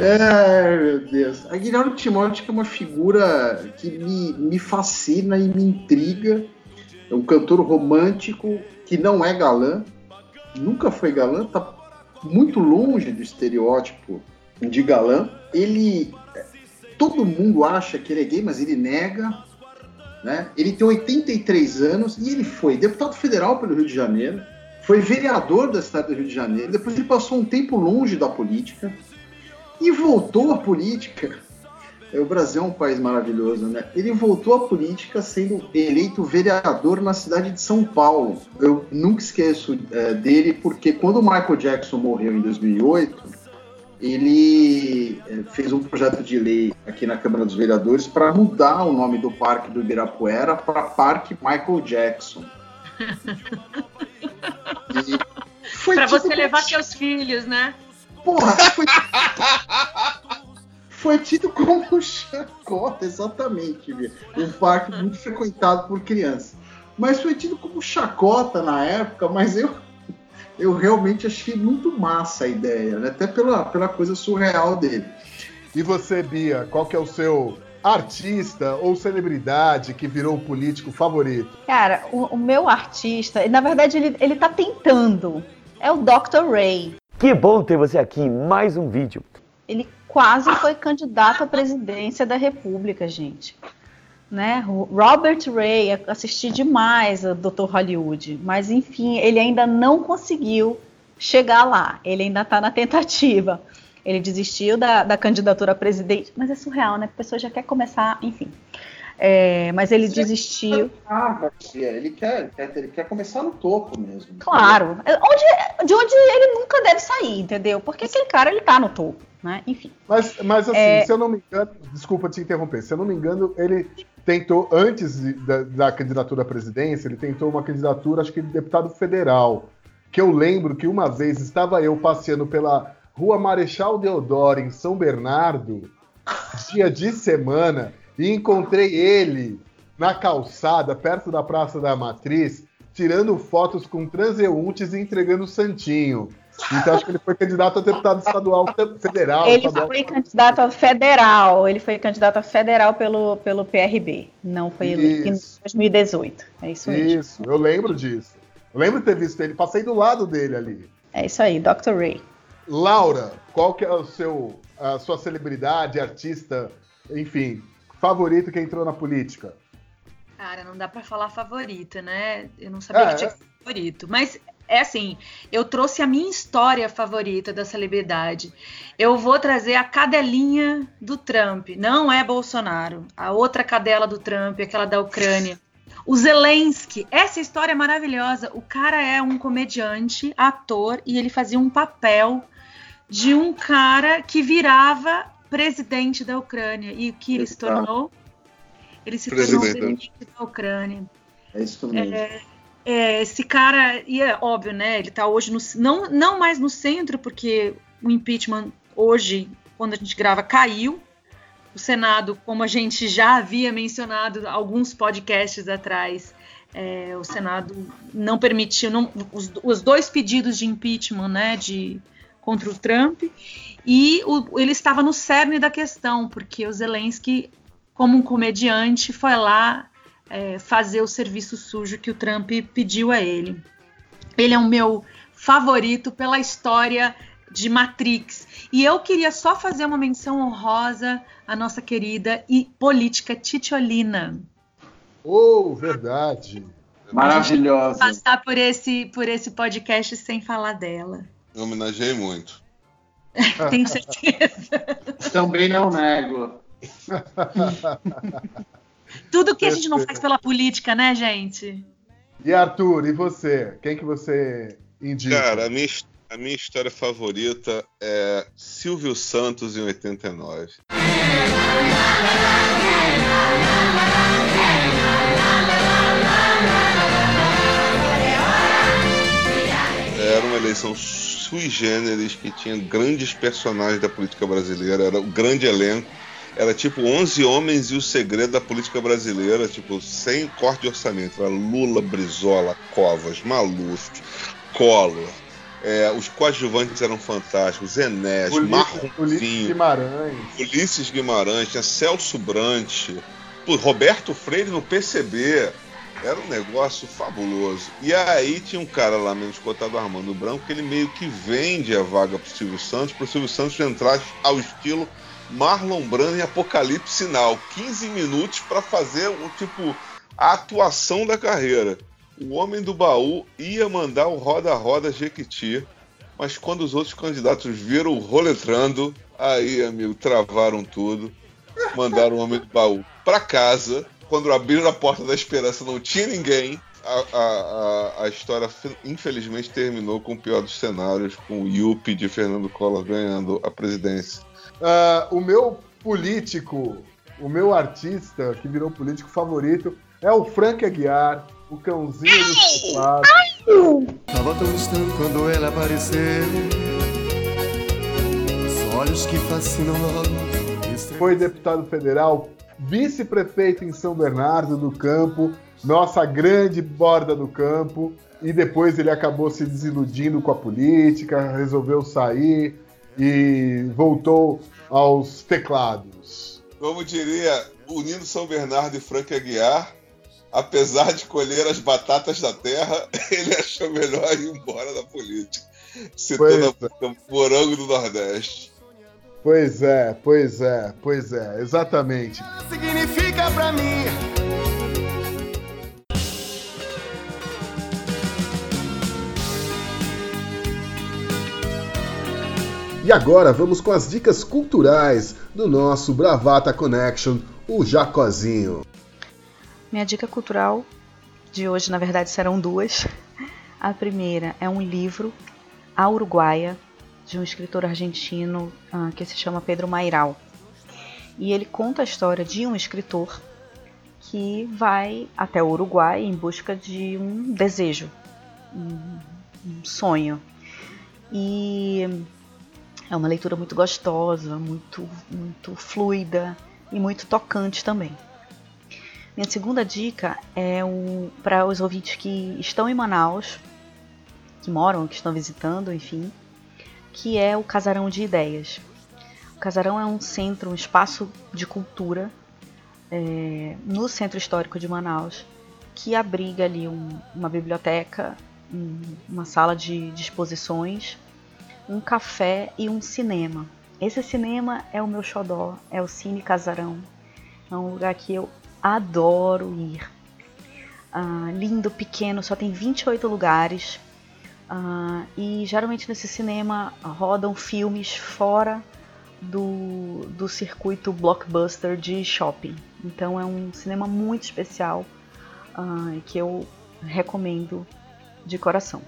Ai, meu Deus. Aguinaldo Timóteo é uma figura que me, me fascina e me intriga. É um cantor romântico que não é galã, nunca foi galã, tá muito longe do estereótipo de galã. Ele. Todo mundo acha que ele é gay, mas ele nega. Né? Ele tem 83 anos e ele foi deputado federal pelo Rio de Janeiro, foi vereador da cidade do Rio de Janeiro, depois ele passou um tempo longe da política e voltou à política. O Brasil é um país maravilhoso, né? Ele voltou à política sendo eleito vereador na cidade de São Paulo. Eu nunca esqueço é, dele porque quando o Michael Jackson morreu em 2008, ele é, fez um projeto de lei aqui na Câmara dos Vereadores para mudar o nome do Parque do Ibirapuera para Parque Michael Jackson. Tido você como levar seus filhos, né? Porra, foi. foi tido como chacota, exatamente, viu? um parque muito frequentado por crianças. Mas foi tido como chacota na época, mas eu, eu realmente achei muito massa a ideia, né? até pela, pela coisa surreal dele. E você, Bia, qual que é o seu artista ou celebridade que virou político favorito? Cara, o, o meu artista, na verdade, ele, ele tá tentando. É o Dr. Ray. Que bom ter você aqui em mais um vídeo. Ele quase foi candidato à presidência da República, gente. Né? O Robert Ray, assisti demais a Dr. Hollywood, mas enfim, ele ainda não conseguiu chegar lá. Ele ainda está na tentativa. Ele desistiu da, da candidatura a presidente, mas é surreal, né? A pessoa já quer começar, enfim. É, mas ele desistiu. Ah, Garcia, ele quer, quer, ele quer começar no topo mesmo. Claro. Onde, de onde ele nunca deve sair, entendeu? Porque aquele cara, ele tá no topo, né? Enfim. Mas, mas assim, É. se eu não me engano, desculpa te interromper, se eu não me engano, ele tentou, antes de- da, da candidatura à presidência, ele tentou uma candidatura, acho que de deputado federal. Que eu lembro que uma vez estava eu passeando pela Rua Marechal Deodoro, em São Bernardo, dia de semana, e encontrei ele na calçada, perto da Praça da Matriz, tirando fotos com transeuntes e entregando santinho. Então acho que ele foi candidato a deputado estadual federal. Ele estadual. foi candidato a federal. Ele foi candidato a federal pelo, pelo PRB. Não foi eleito em Isso. 2018. É isso mesmo. Isso, eu lembro disso. Eu lembro de ter visto ele, passei do lado dele ali. É isso aí, Dr. Ray. Laura, qual que é o seu, a sua celebridade, artista, enfim, favorito que entrou na política? Cara, não dá pra falar favorito, né? Eu não sabia É, que tinha favorito. Mas é assim, eu trouxe a minha história favorita da celebridade. Eu vou trazer a cadelinha do Trump. Não é Bolsonaro. A outra cadela do Trump, aquela da Ucrânia. O Zelensky. Essa história é maravilhosa. O cara é um comediante, ator, e ele fazia um papel de um cara que virava presidente da Ucrânia. E o que ele se tornou? Ele se tornou Presidente. presidente da Ucrânia. É isso mesmo. É, é, esse cara, e é óbvio, né? Ele tá hoje no, não, não mais no centro, porque o impeachment hoje, quando a gente grava, caiu. O Senado, como a gente já havia mencionado alguns podcasts atrás, é, o Senado não permitiu não- os, os dois pedidos de impeachment, né, de contra o Trump, e o- ele estava no cerne da questão, porque o Zelensky, como um comediante, foi lá é, fazer o serviço sujo que o Trump pediu a ele. Ele é o meu favorito pela história de Matrix. E eu queria só fazer uma menção honrosa à nossa querida e política Titiolina. Oh, verdade. Maravilhosa. Passar por esse, por esse podcast sem falar dela. Eu homenageei muito. Tenho certeza. Também não nego. Tudo que a gente não faz pela política, né, gente? E Arthur, e você? Quem que você indica? Cara, a minha, a minha história favorita é Silvio Santos em 89. Era uma eleição sui generis que tinha grandes personagens da política brasileira, era um grande elenco. Era tipo 11 homens e o segredo da política brasileira, tipo, sem corte de orçamento. Era Lula, Brizola, Covas, Maluf, Collor. É, os coadjuvantes eram fantásticos. Enéas, Ulisses, Ulisses Marronzinho, Guimarães. Ulisses Guimarães, tinha Celso Brant, Roberto Freire no PCB. Era um negócio fabuloso. E aí tinha um cara lá, menos cotado Armando Branco, que ele meio que vende a vaga pro Silvio Santos, pro Silvio Santos entrar ao estilo Marlon Brando em Apocalipse Sinal. 15 minutos para fazer o tipo a atuação da carreira. O homem do baú ia mandar o roda-roda Jequiti, mas quando os outros candidatos viram o roletrando, aí, amigo, travaram tudo. Mandaram o homem do baú para casa. Quando abriram a porta da esperança, não tinha ninguém. A, a, a, a história, infelizmente, terminou com o pior dos cenários, com o Yuppie de Fernando Collor ganhando a presidência. Ah, o meu político, o meu artista que virou político favorito é o Frank Aguiar, o cãozinho do teclado. Tava tão distante quando ela apareceu. Os olhos que fascinam logo. Foi deputado federal, vice-prefeito em São Bernardo do Campo, nossa grande borda do campo, e depois ele acabou se desiludindo com a política, resolveu sair e voltou aos teclados. Como diria o Nino São Bernardo e Frank Aguiar, apesar de colher as batatas da terra, ele achou melhor ir embora da política. Citando a música Morango do Nordeste. Pois é, pois é, pois é, exatamente. Significa pra mim. E agora vamos com as dicas culturais do nosso Bravata Connection, o Jacozinho. Minha dica cultural de hoje, na verdade, serão duas. A primeira é um livro, A Uruguaia, de um escritor argentino ah, que se chama Pedro Mairal. E ele conta a história de um escritor que vai até o Uruguai em busca de um desejo, um, um sonho. E é uma leitura muito gostosa, muito, muito fluida e muito tocante também. Minha segunda dica é um, para os ouvintes que estão em Manaus, que moram, que estão visitando, enfim, que é o Casarão de Ideias. O Casarão é um centro, um espaço de cultura é, no Centro Histórico de Manaus, que abriga ali um, uma biblioteca, um, uma sala de, de exposições, um café e um cinema. Esse cinema é o meu xodó, é o Cine Casarão. É um lugar que eu adoro ir. Ah, lindo, pequeno, só tem 28 lugares. Ah, e geralmente nesse cinema rodam filmes fora do, do circuito blockbuster de shopping. Então é um cinema muito especial ah, que eu recomendo de coração.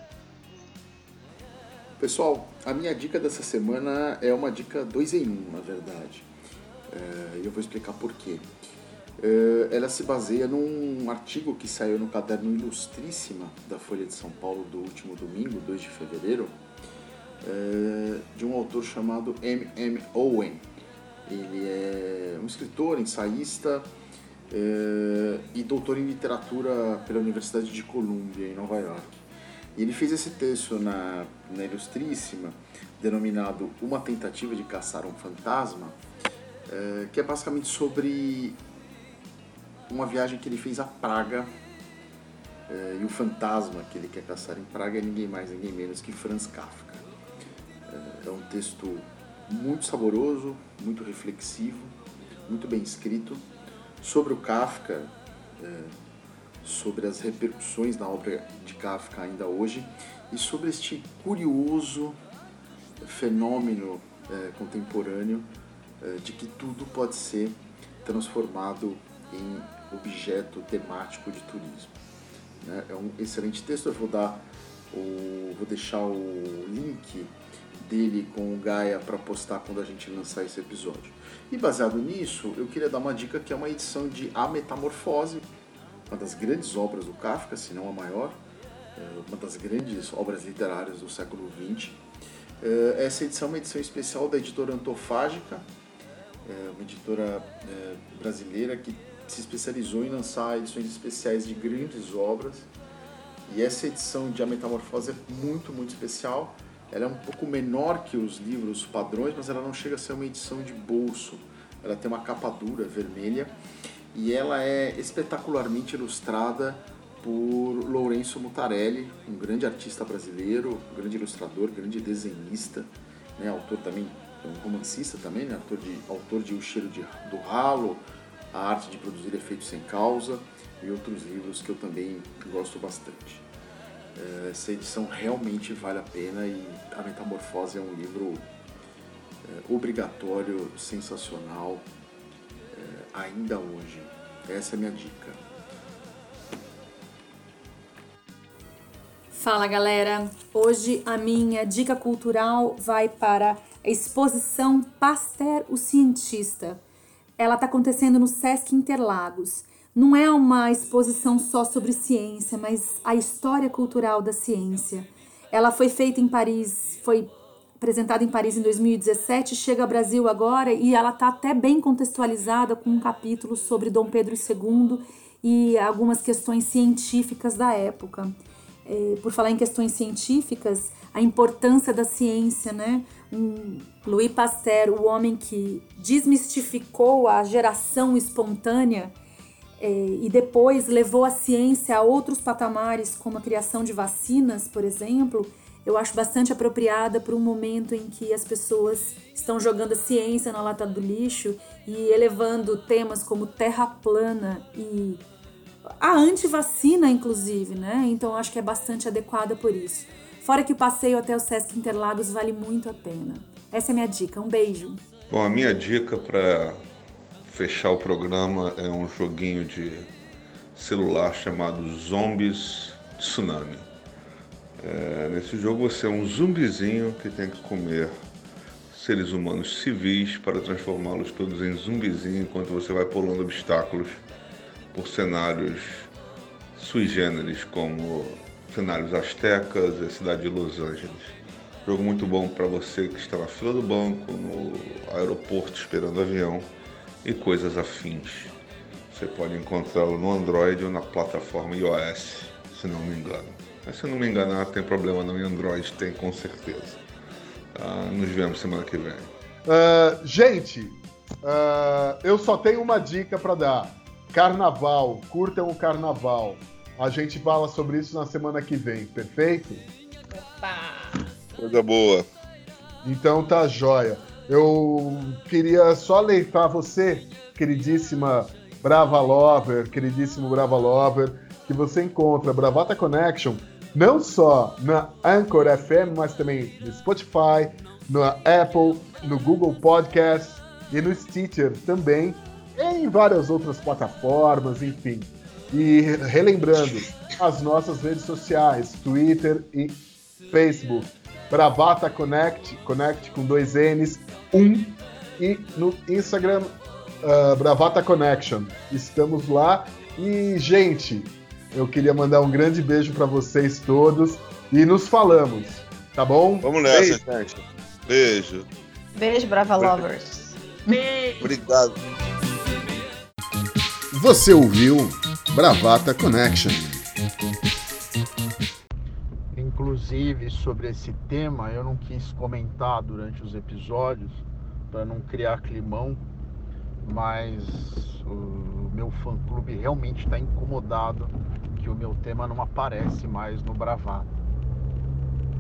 Pessoal, a minha dica dessa semana é uma dica 2 em 1, um, na verdade. É, E eu vou explicar por quê. É, ela se baseia num artigo que saiu no caderno Ilustríssima da Folha de São Paulo do último domingo, 2 de fevereiro, é, de um autor chamado M. M. Owen. Ele é um escritor, ensaísta é, e doutor em literatura pela Universidade de Columbia, em Nova York. E ele fez esse texto na, na Ilustríssima, denominado Uma Tentativa de Caçar um Fantasma, é, que é basicamente sobre uma viagem que ele fez a Praga é, e o fantasma que ele quer caçar em Praga é ninguém mais, ninguém menos que Franz Kafka. É, é um texto muito saboroso, muito reflexivo, muito bem escrito sobre o Kafka, sobre as repercussões da obra de Kafka ainda hoje e sobre este curioso fenômeno é, contemporâneo é, de que tudo pode ser transformado em objeto temático de turismo. né? É um excelente texto, eu vou dar o, vou deixar o link dele com o Gaia para postar quando a gente lançar esse episódio. E baseado nisso, eu queria dar uma dica que é uma edição de A Metamorfose, uma das grandes obras do Kafka, se não a maior, uma das grandes obras literárias do século XX. É, Essa edição é uma edição especial da editora Antofágica, é uma editora é, brasileira que se especializou em lançar edições especiais de grandes obras. E essa edição de A Metamorfose é muito, muito especial. Ela é um pouco menor que os livros padrões, mas ela não chega a ser uma edição de bolso. Ela tem uma capa dura, vermelha, e ela é espetacularmente ilustrada por Lourenço Mutarelli, um grande artista brasileiro, um grande ilustrador, grande desenhista, né, autor também, um romancista também, né, autor, de, autor de O Cheiro de, do Ralo, A Arte de Produzir Efeitos Sem Causa e outros livros que eu também gosto bastante. É, Essa edição realmente vale a pena e A Metamorfose é um livro é, obrigatório, sensacional, é, ainda hoje. Essa é a minha dica. Fala galera! Hoje a minha dica cultural vai para a exposição Pasteur, o Cientista. Ela está acontecendo no Sesc Interlagos. Não é uma exposição só sobre ciência, mas a história cultural da ciência. Ela foi feita em Paris, foi apresentada em Paris em 2017, chega ao Brasil agora e ela está até bem contextualizada com um capítulo sobre Dom Pedro II e algumas questões científicas da época eh, por falar em questões científicas, a importância da ciência, né? Um, Louis Pasteur, o homem que desmistificou a geração espontânea eh, e depois levou a ciência a outros patamares, como a criação de vacinas, por exemplo, eu acho bastante apropriada para um momento em que as pessoas estão jogando a ciência na lata do lixo e elevando temas como terra plana e a antivacina, inclusive, né? Então acho que é bastante adequada por isso. Fora que o passeio até o Sesc Interlagos vale muito a pena. Essa é minha dica. Um beijo. Bom, a minha dica para fechar o programa é um joguinho de celular chamado Zombies Tsunami. É, nesse jogo você é um zumbizinho que tem que comer seres humanos civis para transformá-los todos em zumbizinho enquanto você vai pulando obstáculos por cenários sui generis, como cenários astecas e a cidade de Los Angeles. Jogo muito bom para você que está na fila do banco, no aeroporto esperando avião e coisas afins. Você pode encontrá-lo no Android ou na plataforma iOS, se não me engano. Mas se não me enganar, tem problema não em Android, tem com certeza. Ah, nos vemos semana que vem. Ah, gente, ah, eu só tenho uma dica para dar. Carnaval, curtam o carnaval. A gente fala sobre isso na semana que vem, perfeito? Coisa boa. Então tá jóia. Eu queria só alertar você, queridíssima Brava Lover, queridíssimo Brava Lover, que você encontra Bravata Connection não só na Anchor FM, mas também no Spotify, no Apple, no Google Podcast e no Stitcher também, em várias outras plataformas, enfim. E relembrando, as nossas redes sociais, Twitter e Facebook. Bravata Connect, Connect com dois N's, um, e no Instagram, uh, Bravata Connection. Estamos lá. E, gente, eu queria mandar um grande beijo para vocês todos e nos falamos, tá bom? Vamos nessa, Beijo. gente. Beijo. Beijo, Brava Lovers. Obrigado. Você ouviu Bravata Connection. Inclusive, sobre esse tema, eu não quis comentar durante os episódios para não criar climão, mas o meu fã-clube realmente está incomodado que o meu tema não aparece mais no Bravata.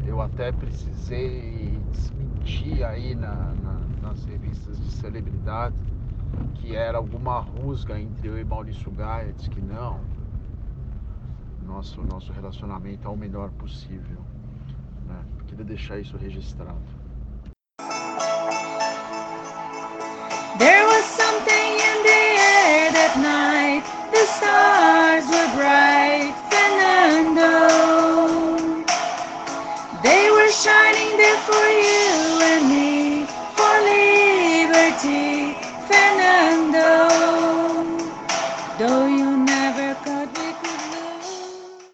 Eu até precisei desmentir aí na- na- nas revistas de celebridades que era alguma rusga entre eu e Maurício Gaia, disse que não. Nosso, nosso relacionamento é o melhor possível. Né? Queria deixar isso registrado. There was something in the air that night. The stars were bright, Fernando. They were shining there for you and me, for liberty. window.